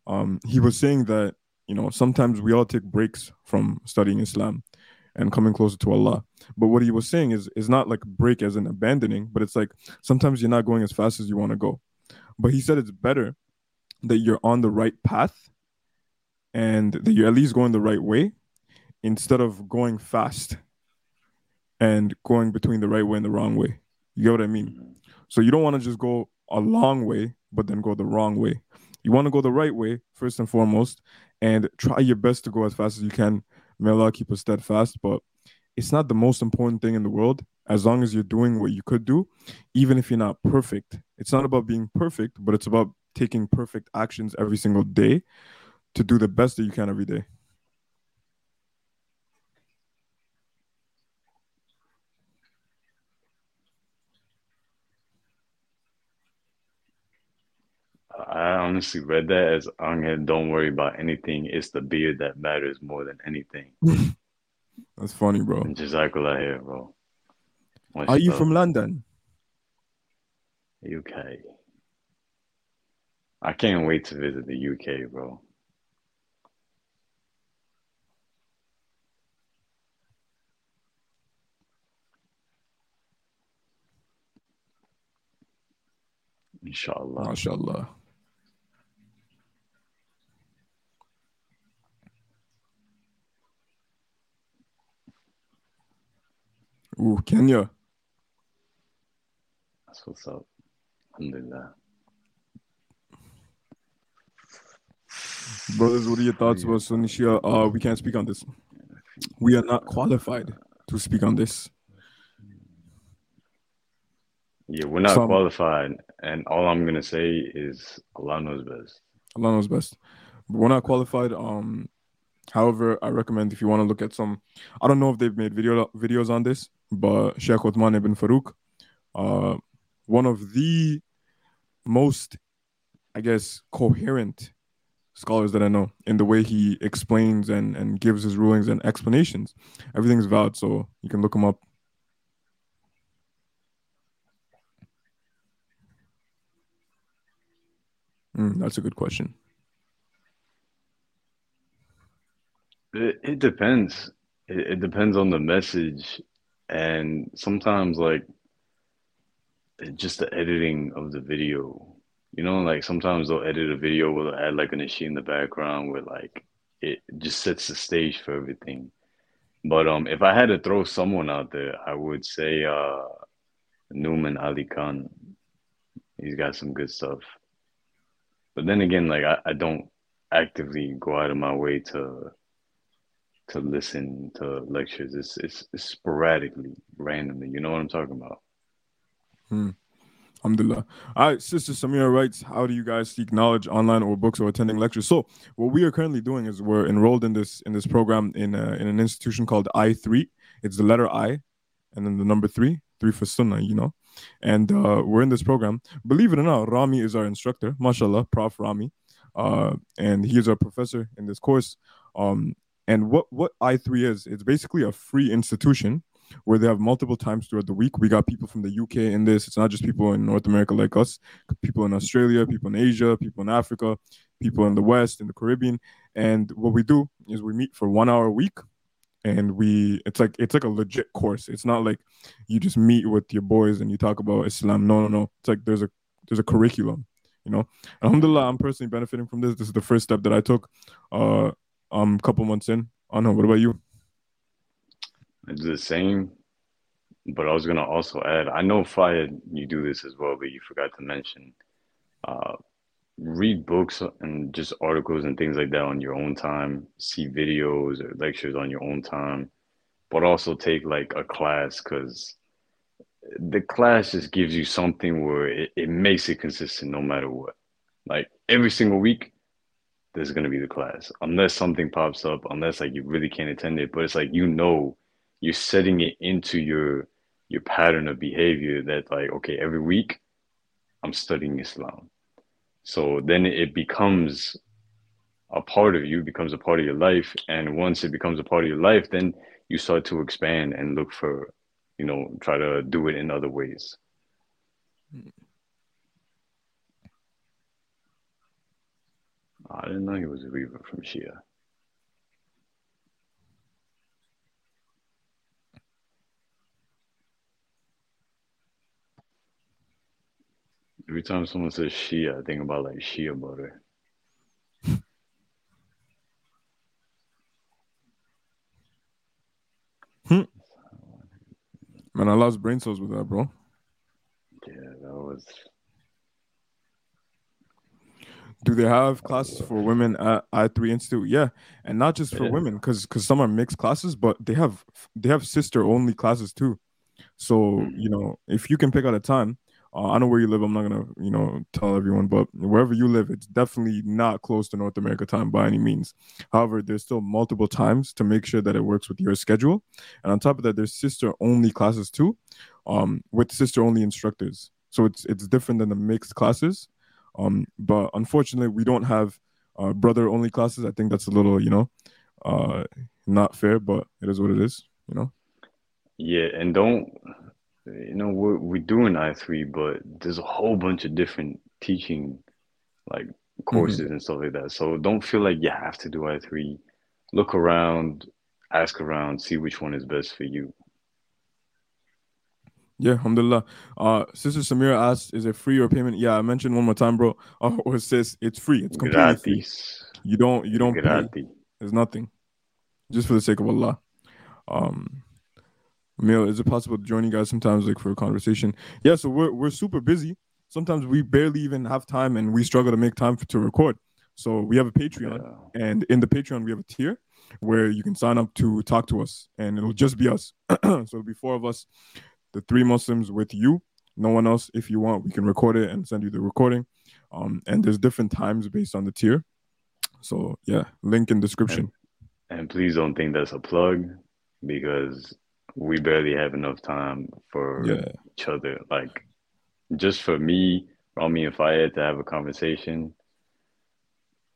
um, he was saying that, you know, sometimes we all take breaks from studying Islam and coming closer to Allah. But what he was saying is is not like break as in abandoning, but it's like sometimes you're not going as fast as you want to go. But he said it's better that you're on the right path and that you're at least going the right way instead of going fast and going between the right way and the wrong way. You get what I mean? Mm-hmm. So you don't want to just go a long way, but then go the wrong way. You want to go the right way first and foremost, and try your best to go as fast as you can. May Allah keep us steadfast, but it's not the most important thing in the world as long as you're doing what you could do, even if you're not perfect. It's not about being perfect, but it's about taking perfect actions every single day to do the best that you can every day. I honestly read that as Angel, don't worry about anything. It's the beard that matters more than anything. That's funny, bro. And Jazakallah khair, bro. Much Are you from London? UK? I can't wait to visit the UK, bro. Inshallah. MashaAllah. Ooh, Kenya. That's what's up. Alhamdulillah. Brothers, what are your thoughts about Sunni Shia? Uh, we can't speak on this. We are not qualified to speak on this. Yeah, we're not Some- qualified, and all I'm gonna say is Allah knows best. Allah knows best. But we're not qualified. Um, however, I recommend if you want to look at some. I don't know if they've made video videos on this, but Sheikh Uthman ibn Farouk, uh, one of the most, I guess, coherent scholars that I know in the way he explains and and gives his rulings and explanations. Everything's valid, so you can look him up. Mm, that's a good question. It, it depends. It, it depends on the message, and sometimes like just the editing of the video. You know, like sometimes they'll edit a video where they'll add like an issue in the background where like it just sets the stage for everything. But um, if I had to throw someone out there, I would say uh, Nouman Ali Khan. He's got some good stuff. But then again, like I, I don't actively go out of my way to to listen to lectures. It's, it's it's sporadically, randomly. You know what I'm talking about? Alhamdulillah. All right, Sister Samira writes, How do you guys seek knowledge online or books or attending lectures? So what we are currently doing is we're enrolled in this in this program in uh, in an institution called I3. It's the letter I and then the number three, three for Sunnah, you know. And uh, we're in this program. Believe it or not, Rami is our instructor, mashallah, Prof. Rami. Uh, and he is our professor in this course. Um, and what, what I3 is, it's basically a free institution where they have multiple times throughout the week. We got people from the UK in this. It's not just people in North America like us, people in Australia, people in Asia, people in Africa, people in the West, in the Caribbean. And what we do is we meet for one hour a week and we it's like it's like a legit course. It's not like you just meet with your boys and you talk about Islam. No, no, no. It's like there's a there's a curriculum you know alhamdulillah i'm personally benefiting from this this is the first step that i took uh um couple months in. I know. What about you? It's the same but i was gonna also add i know fire you do this as well but you forgot to mention uh read books and just articles and things like that on your own time see videos or lectures on your own time but also take like a class because the class just gives you something where it, it makes it consistent no matter what. Like every single week, there's gonna be the class. Unless something pops up, unless like you really can't attend it. But it's like you know you're setting it into your your pattern of behavior that like, okay, every week I'm studying Islam. So then it becomes a part of you, becomes a part of your life. And once it becomes a part of your life, then you start to expand and look for you know, try to do it in other ways. Hmm. I didn't know he was a Weaver from Shia. Every time someone says Shia, I think about like Shia butter. Man, I lost brain cells with that, bro. Yeah, that was. Do they have classes for women at I three Institute? Yeah, and not just for yeah. women, because because some are mixed classes, but they have they have sister only classes too. So mm-hmm. you know, if you can pick out a time, uh, I know where you live. I'm not gonna, you know, tell everyone, but wherever you live, it's definitely not close to North America time by any means. However, there's still multiple times to make sure that it works with your schedule. And on top of that, there's sister only classes too, um, with sister only instructors. So it's it's different than the mixed classes. Um, but unfortunately, we don't have uh, brother only classes. I think that's a little, you know, uh, not fair, but it is what it is, you know. Yeah, and don't you know we're we're doing I three, but there's a whole bunch of different teaching like courses mm-hmm. and stuff like that. So don't feel like you have to do I three. Look around, ask around, see which one is best for you. Yeah, alhamdulillah. Uh, Sister Samira asked, "Is it free or payment?" Yeah, I mentioned one more time, bro. Uh, or sis, it's free. It's completely Gratis. free. You don't, you don't Gratis. pay. There's nothing, just for the sake of Allah. Um, Emil, is it possible to join you guys sometimes like for a conversation? Yeah, so we're we're super busy. Sometimes we barely even have time and we struggle to make time for, to record. So we have a Patreon, yeah. and in the Patreon we have a tier where you can sign up to talk to us, and it'll just be us. so it'll be four of us, the three Muslims with you, no one else. If you want, we can record it and send you the recording. Um, and there's different times based on the tier. So yeah, link in description. And, and please don't think that's a plug because we barely have enough time for yeah. each other. Like just for me, Rami and Fayed to have a conversation,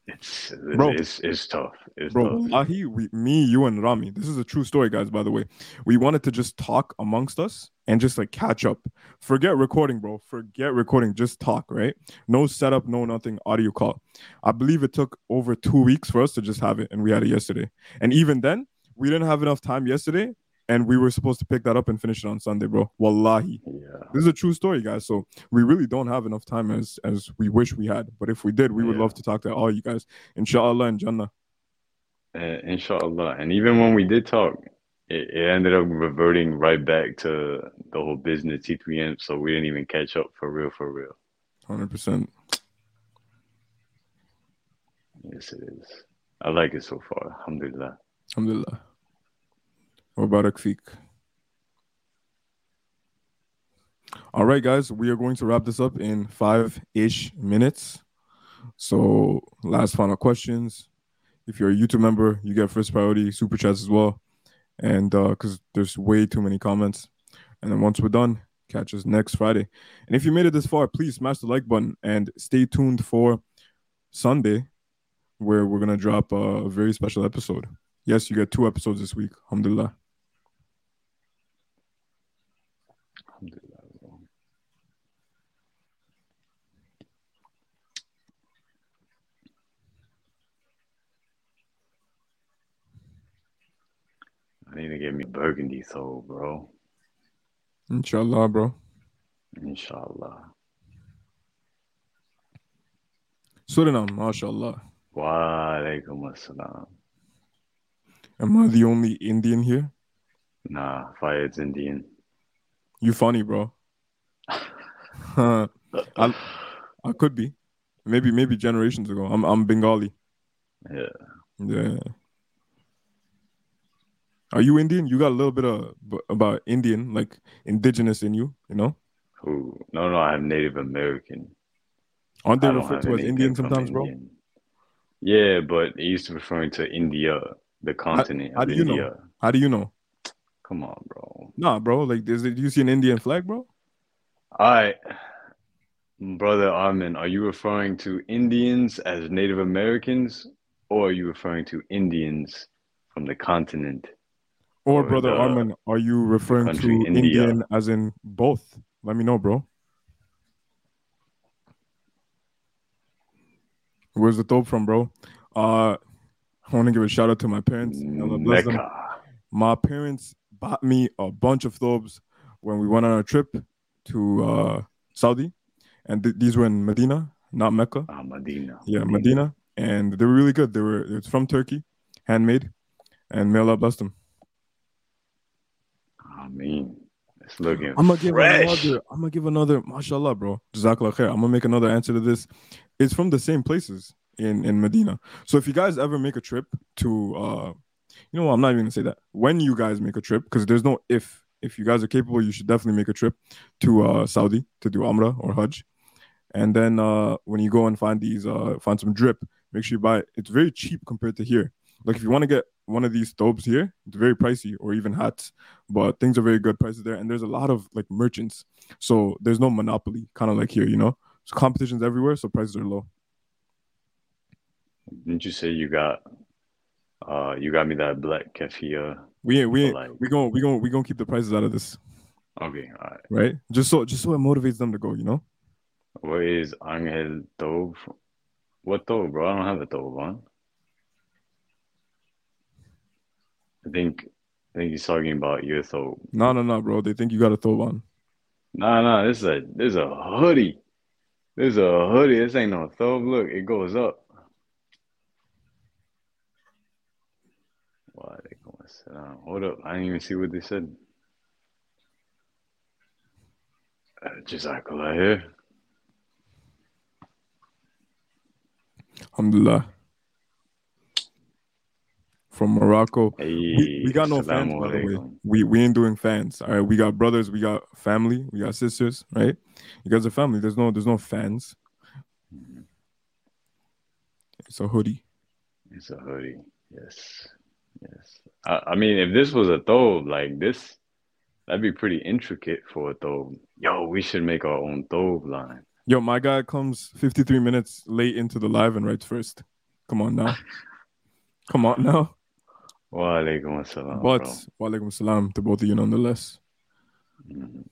it's bro, it's it's tough. It's bro, tough. Ahi, we, me, you, and Rami. This is a true story, guys. By the way, we wanted to just talk amongst us and just like catch up. Forget recording, bro. Forget recording. Just talk, right? No setup, no nothing. Audio call. I believe it took over two weeks for us to just have it, and we had it yesterday. And even then, we didn't have enough time yesterday and we were supposed to pick that up and finish it on Sunday, bro. Wallahi. Yeah. This is a true story, guys. So we really don't have enough time as as we wish we had. But if we did, we would love to talk to all you guys. Inshallah and Jannah. Uh, inshallah. And even when we did talk, it, it, ended up reverting right back to the whole business T3M. So we didn't even catch up for real, for real. 100%. Yes, it is. I like it so far. Alhamdulillah. Alhamdulillah. Mubarak Fik. All right, guys, we are going to wrap this up in five ish minutes. So, last final questions. If you're a YouTube member, you get first priority super chats as well. And because uh, there's way too many comments. And then once we're done, catch us next Friday. And if you made it this far, please smash the like button and stay tuned for Sunday, where we're going to drop a very special episode. Yes, you get two episodes this week. Alhamdulillah. I need to get me burgundy soul, bro. Inshallah, bro. Inshallah. Suriname, mashallah. Wa alaikum assalam. Am I the only Indian here? Nah, Fayed's Indian. You funny, bro. I, I could be. Maybe maybe generations ago. I'm I'm Bengali. Yeah. Yeah. Are you Indian? You got a little bit of about Indian, like indigenous in you, you know? Who? No, no, I'm Native American. Aren't they referred to as Indian sometimes, bro? Yeah, but it used to referring to India, the continent how of do you know? India. How do you know? Come on, bro. Nah, bro. Like, is it, do you see an Indian flag, bro? All right. Brother Armin, are you referring to Indians as Native Americans or are you referring to Indians from the continent? Or, Or brother the Armin, are you referring to India. Indian as in both? Let me know, bro. Where's the dope from, bro? Uh, I want to give a shout out to my parents. Bless them. Mecca. My parents bought me a bunch of thobes when we went on a trip to uh, Saudi, and th- these were in Medina, not Mecca. Ah, Medina. Yeah, Medina, and they were really good. They were it's from Turkey, handmade, and may Allah bless them. I mean, it's looking I'm gonna give fresh. another. I'm gonna give another. Mashallah, bro. Jazakallah khair. I'm gonna make another answer to this. It's from the same places in in Medina. So if you guys ever make a trip to, uh, you know, what, I'm not even gonna say that. When you guys make a trip, because there's no if. If you guys are capable, you should definitely make a trip to uh, Saudi to do Umrah or Hajj. And then uh, when you go and find these, uh, find some drip, make sure you buy it. It's very cheap compared to here. Like if you want to get one of these thobes here, it's very pricey, or even hats. But things are very good prices there, and there's a lot of like merchants, so there's no monopoly, kind of like here, you know. So competition's everywhere, so prices are low. Didn't you say you got uh you got me that black kefir? We ain't, we ain't, Like- we going we going we gonna keep the prices out of this, Okay, all right. right? Just so just so it motivates them to go, you know. Where is Angel thobe? What thobe, bro? I don't have a thobe on. I think I think he's talking about your thobe. No, no, no, bro. They think you got a thobe on. Nah, nah, this is a this is a hoodie. This is a hoodie. This ain't no thobe. Look, it goes up. Why they going sit down? Hold up. I didn't even see what they said. Uh, Jazakallah khair. Alhamdulillah. From Morocco. Hey, We, we got no fans, by the way. We we ain't doing fans. All right, we got brothers, we got family, we got sisters, right? You guys are family. There's no there's no fans. Mm-hmm. It's a hoodie. It's a hoodie. Yes. Yes. I, I mean, if this was a thobe like this, that'd be pretty intricate for a thobe. Yo, we should make our own thobe line. Yo, my guy comes 53 minutes late into the live and writes first. Come on now. Come on now. Wa alaikum assalam, but bro. wa alaikum salam to both of you nonetheless. Mhm.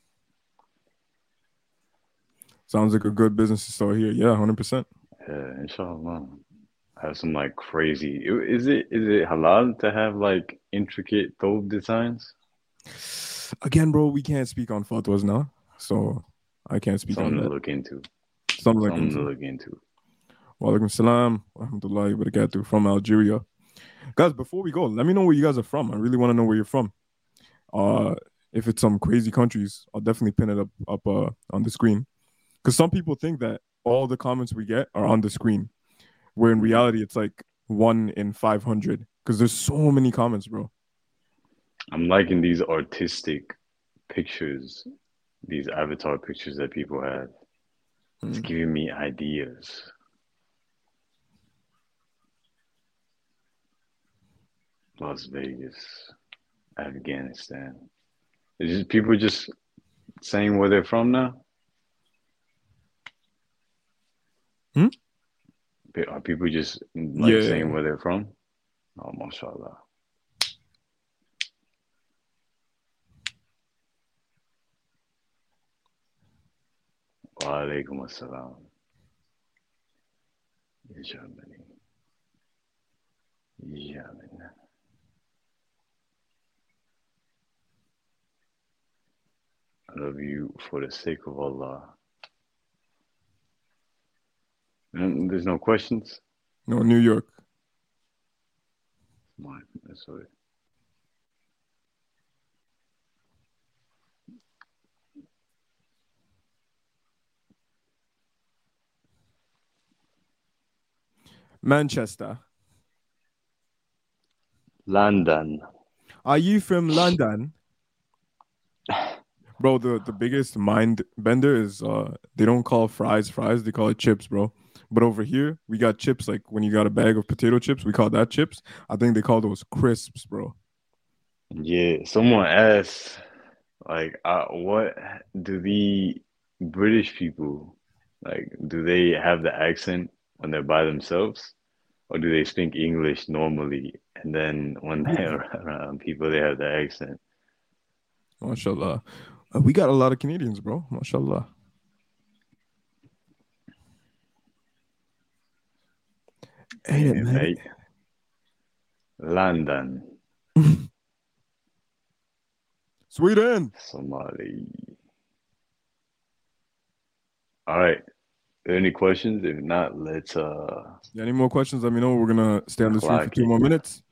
Sounds like a good business to start here. Yeah, 100%. Yeah, inshallah. Have some like crazy. Is it is it halal to have like intricate thobe designs? Again, bro, we can't speak on fatwas now. So I can't speak Something on to look into. Something Something to that. look into. Wa alaikum salam. wa barakatuh from Algeria. Guys, before we go, let me know where you guys are from. I really want to know where you're from. Uh, if it's some crazy countries, I'll definitely pin it up up uh, on the screen. Because some people think that all the comments we get are on the screen, where in reality it's like one in five hundred. Because there's so many comments, bro. I'm liking these artistic pictures, these avatar pictures that people have. It's Mm. giving me ideas. Las Vegas, Afghanistan. Is just people just saying where they're from now? Hmm? Are people just like Yeah. saying where they're from? Oh, mashallah. Wa alaikum assalam. Germany. Yemen. Love you for the sake of Allah. And there's no questions? No, New York. My, sorry. Manchester. London. Are you from London? Bro, the, the biggest mind bender is uh they don't call fries fries, they call it chips, bro. But over here, we got chips like when you got a bag of potato chips, we call that chips. I think they call those crisps, bro. Yeah, someone asked, like, uh, what do the British people like? Do they have the accent when they're by themselves, or do they speak English normally? And then when they're around people, they have the accent. MashaAllah. Uh, we got a lot of Canadians, bro. MashaAllah. Hey, man. mate. London, Sweden. Somali. All right. Any questions? If not, let's uh Yeah, any more questions? Let me know. We're gonna stay on this for two it. more minutes.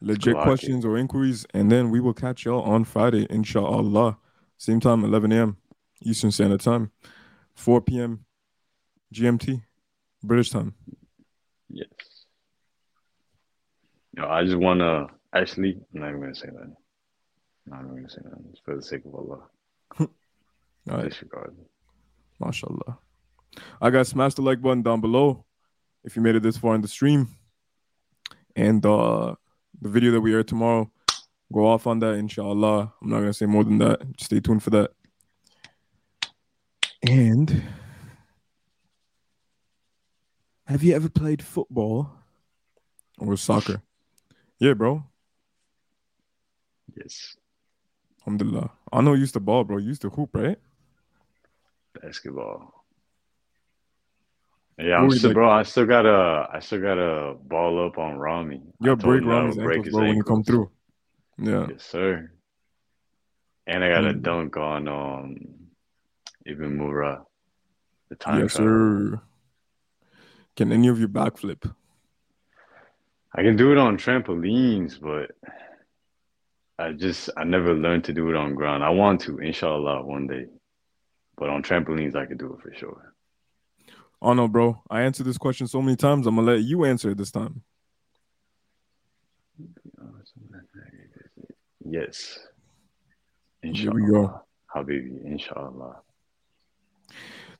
Legit Clock it. questions or inquiries, and then we will catch y'all on Friday, inshallah. Same time, 11 a.m. Eastern Standard Time, 4 p.m. GMT, British time. yes. No, I just wanna actually I'm not even gonna say that. I'm not even gonna say that. It's for the sake of Allah. All right, Disregard. mashallah. I got smash the like button down below if you made it this far in the stream, and uh the video that we air tomorrow. Go off on that, inshallah. I'm not gonna say more than that. Stay tuned for that. And have you ever played football or soccer? Yeah, bro. Yes. Alhamdulillah. I know you used to ball, bro. You used to hoop, right? Basketball. Yeah, I'm still, like- bro. I still gotta, I still gotta ball up on Rami. I You'll break Rami's break ankles, his bro, when you come through. Yeah. Yes, sir. And I got Mm. dunk on um Ibn Mura, the time Yes, sir. Can any of you backflip? I can do it on trampolines, but I just I never learned to do it on ground. I want to, inshallah, one day. But on trampolines, I could do it for sure. Oh no, bro. I answered this question so many times. I'm gonna let you answer it this time. Yes. Here we go. Inshallah. Habibi, inshallah.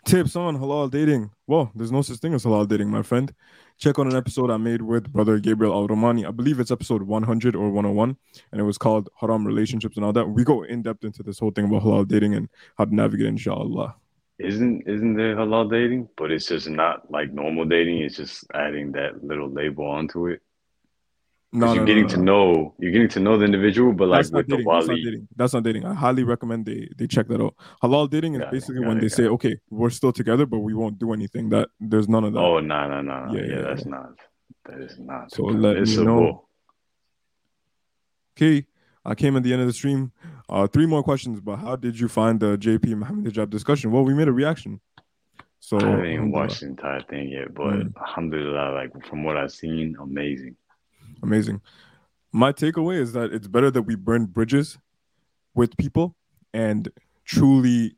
Tips on halal dating. Well, there's no such thing as halal dating, my friend. Check out an episode I made with brother Gabriel Al Romani. I believe it's episode 100 or 101, and it was called Haram Relationships and all that. We go in depth into this whole thing about halal dating and how to navigate, inshallah. Isn't isn't there halal dating? But it's just not like normal dating. It's just adding that little label onto it. No, no, you're getting no, to know you're getting to know the individual, but like That's not with the dating. That's not dating. That's not dating. I highly recommend they they check that out. Halal dating is Got basically got when it, they say, it. okay, we're still together, but we won't do anything. That there's none of that. Oh no no no. Yeah, Yeah, yeah, that's yeah. not that is not So let me know. permissible. Okay, I came at the end of the stream. Uh, three more questions. But how did you find the JP Mohammed hijab discussion? Well, we made a reaction. So I haven't watched the entire thing yet, but Mm. alhamdulillah, like from what I've seen, amazing. Amazing. My takeaway is that it's better that we burn bridges with people and truly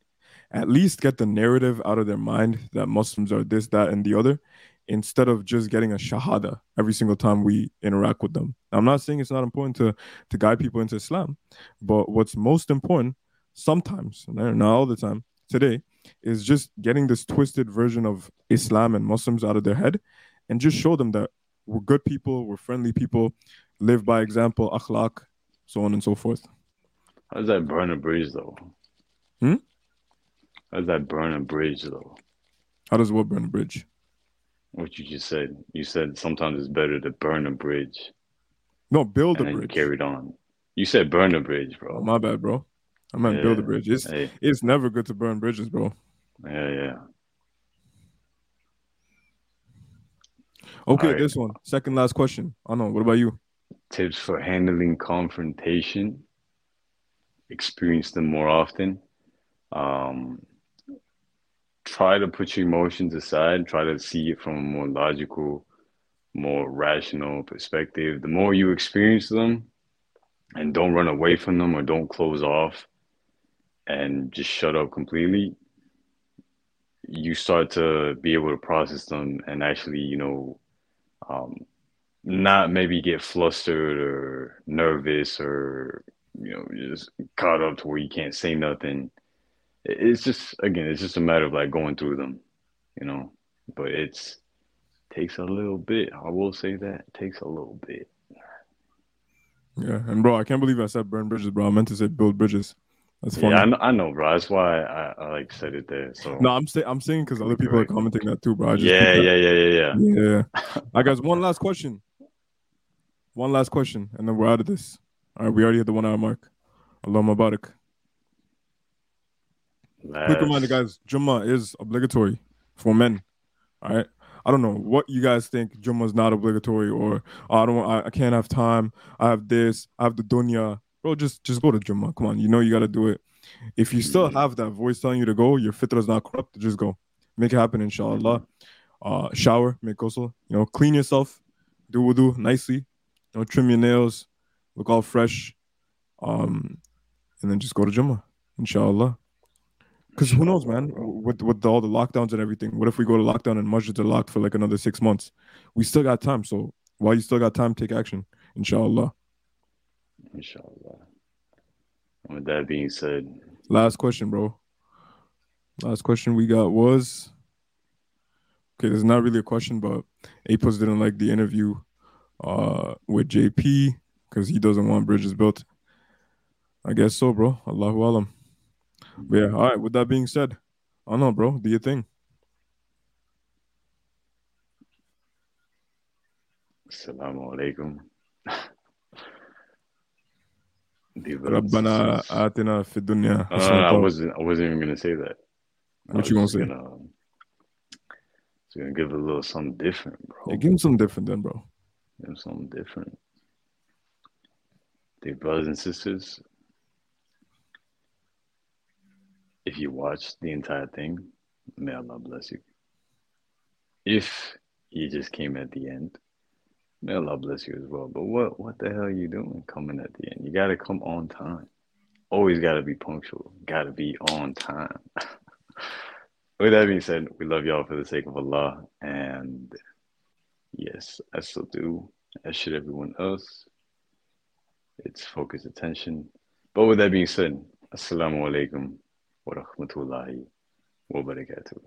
at least get the narrative out of their mind that Muslims are this, that, and the other, instead of just getting a shahada every single time we interact with them. I'm not saying it's not important to to guide people into Islam, but what's most important sometimes, not all the time, today, is just getting this twisted version of Islam and Muslims out of their head and just show them that we're good people, we're friendly people, live by example, akhlaq, so on and so forth. How does that burn a bridge though? Hmm? How does that burn a bridge though? How does what burn a bridge? What you just said. You said sometimes it's better to burn a bridge No, build a and then you bridge. carried on. You said burn a bridge, bro. Oh, my bad, bro. I meant build a bridge. It's Hey, it's never good to burn bridges, bro. yeah, yeah. Okay, Alright. this one. Second last question. I know. What about you? Tips for handling confrontation. Experience them more often. Um, try to put your emotions aside. Try to see it from a more logical, more rational perspective. The more you experience them, and don't run away from them or don't close off, and just shut up completely, you start to be able to process them and actually, you know, um, not maybe get flustered or nervous or you know just caught up to where you can't say nothing. It's just again, it's just a matter of like going through them, you know. But it's takes a little bit. I will say that takes a little bit. Yeah, and bro, I can't believe I said burn bridges, bro. I meant to say build bridges. That's funny. Yeah, I know, I know, bro. That's why I, I like said it there. So No, I'm saying I'm saying because other people are commenting that too, bro. Yeah, yeah, yeah, yeah, yeah. yeah. I guys, one last question. One last question, and then we're out of this. All right, we already hit the one hour mark. Allah Mubarak. Quick reminder, guys. Jummah is obligatory for men. All right. I don't know what you guys think. Jummah is not obligatory, or oh, I don't. I, I can't have time. I have this. I have the dunya. Bro, just just go to Jummah. Come on, you know you got to do it. If you still have that voice telling you to go, your fitra is not corrupt. Just go, make it happen, inshallah. Uh, shower, make ghusl. You know, clean yourself, do wudu nicely. You know, trim your nails, look all fresh. Um, and then just go to Jummah, inshallah. Because who knows, man? With with all the lockdowns and everything, what if we go to lockdown and masjids are locked for like another six months? We still got time. So while you still got time, take action, inshallah. Inshallah. With that being said, Last question, bro. Last question we got was okay. There's not really a question, but Apos didn't like the interview uh with JP because he doesn't want bridges built. I guess so, bro. Allahu alam. But yeah, all right. With that being said, I don't know, bro. Do your thing. Assalamu alaikum. Dear brothers and ربنا sisters. آتنا في الدنيا Uh, I حسنة wasn't. I wasn't even gonna say that. I What was you gonna just say? Gonna, um, just gonna give it a little something different, bro. Yeah, give him something different then, bro. Give 'em something different. Dear brothers and sisters, if you watched the entire thing, may Allah bless you. If you just came at the end, may Allah bless you as well. But what what the hell are you doing coming at the end? You gotta come on time. Always gotta be punctual. Gotta be on time. With that being said, we love y'all for the sake of Allah. And yes, I still do. As should everyone else. It's focused attention. But with that being said, Assalamu alaikum wa rahmatullahi wa barakatuh.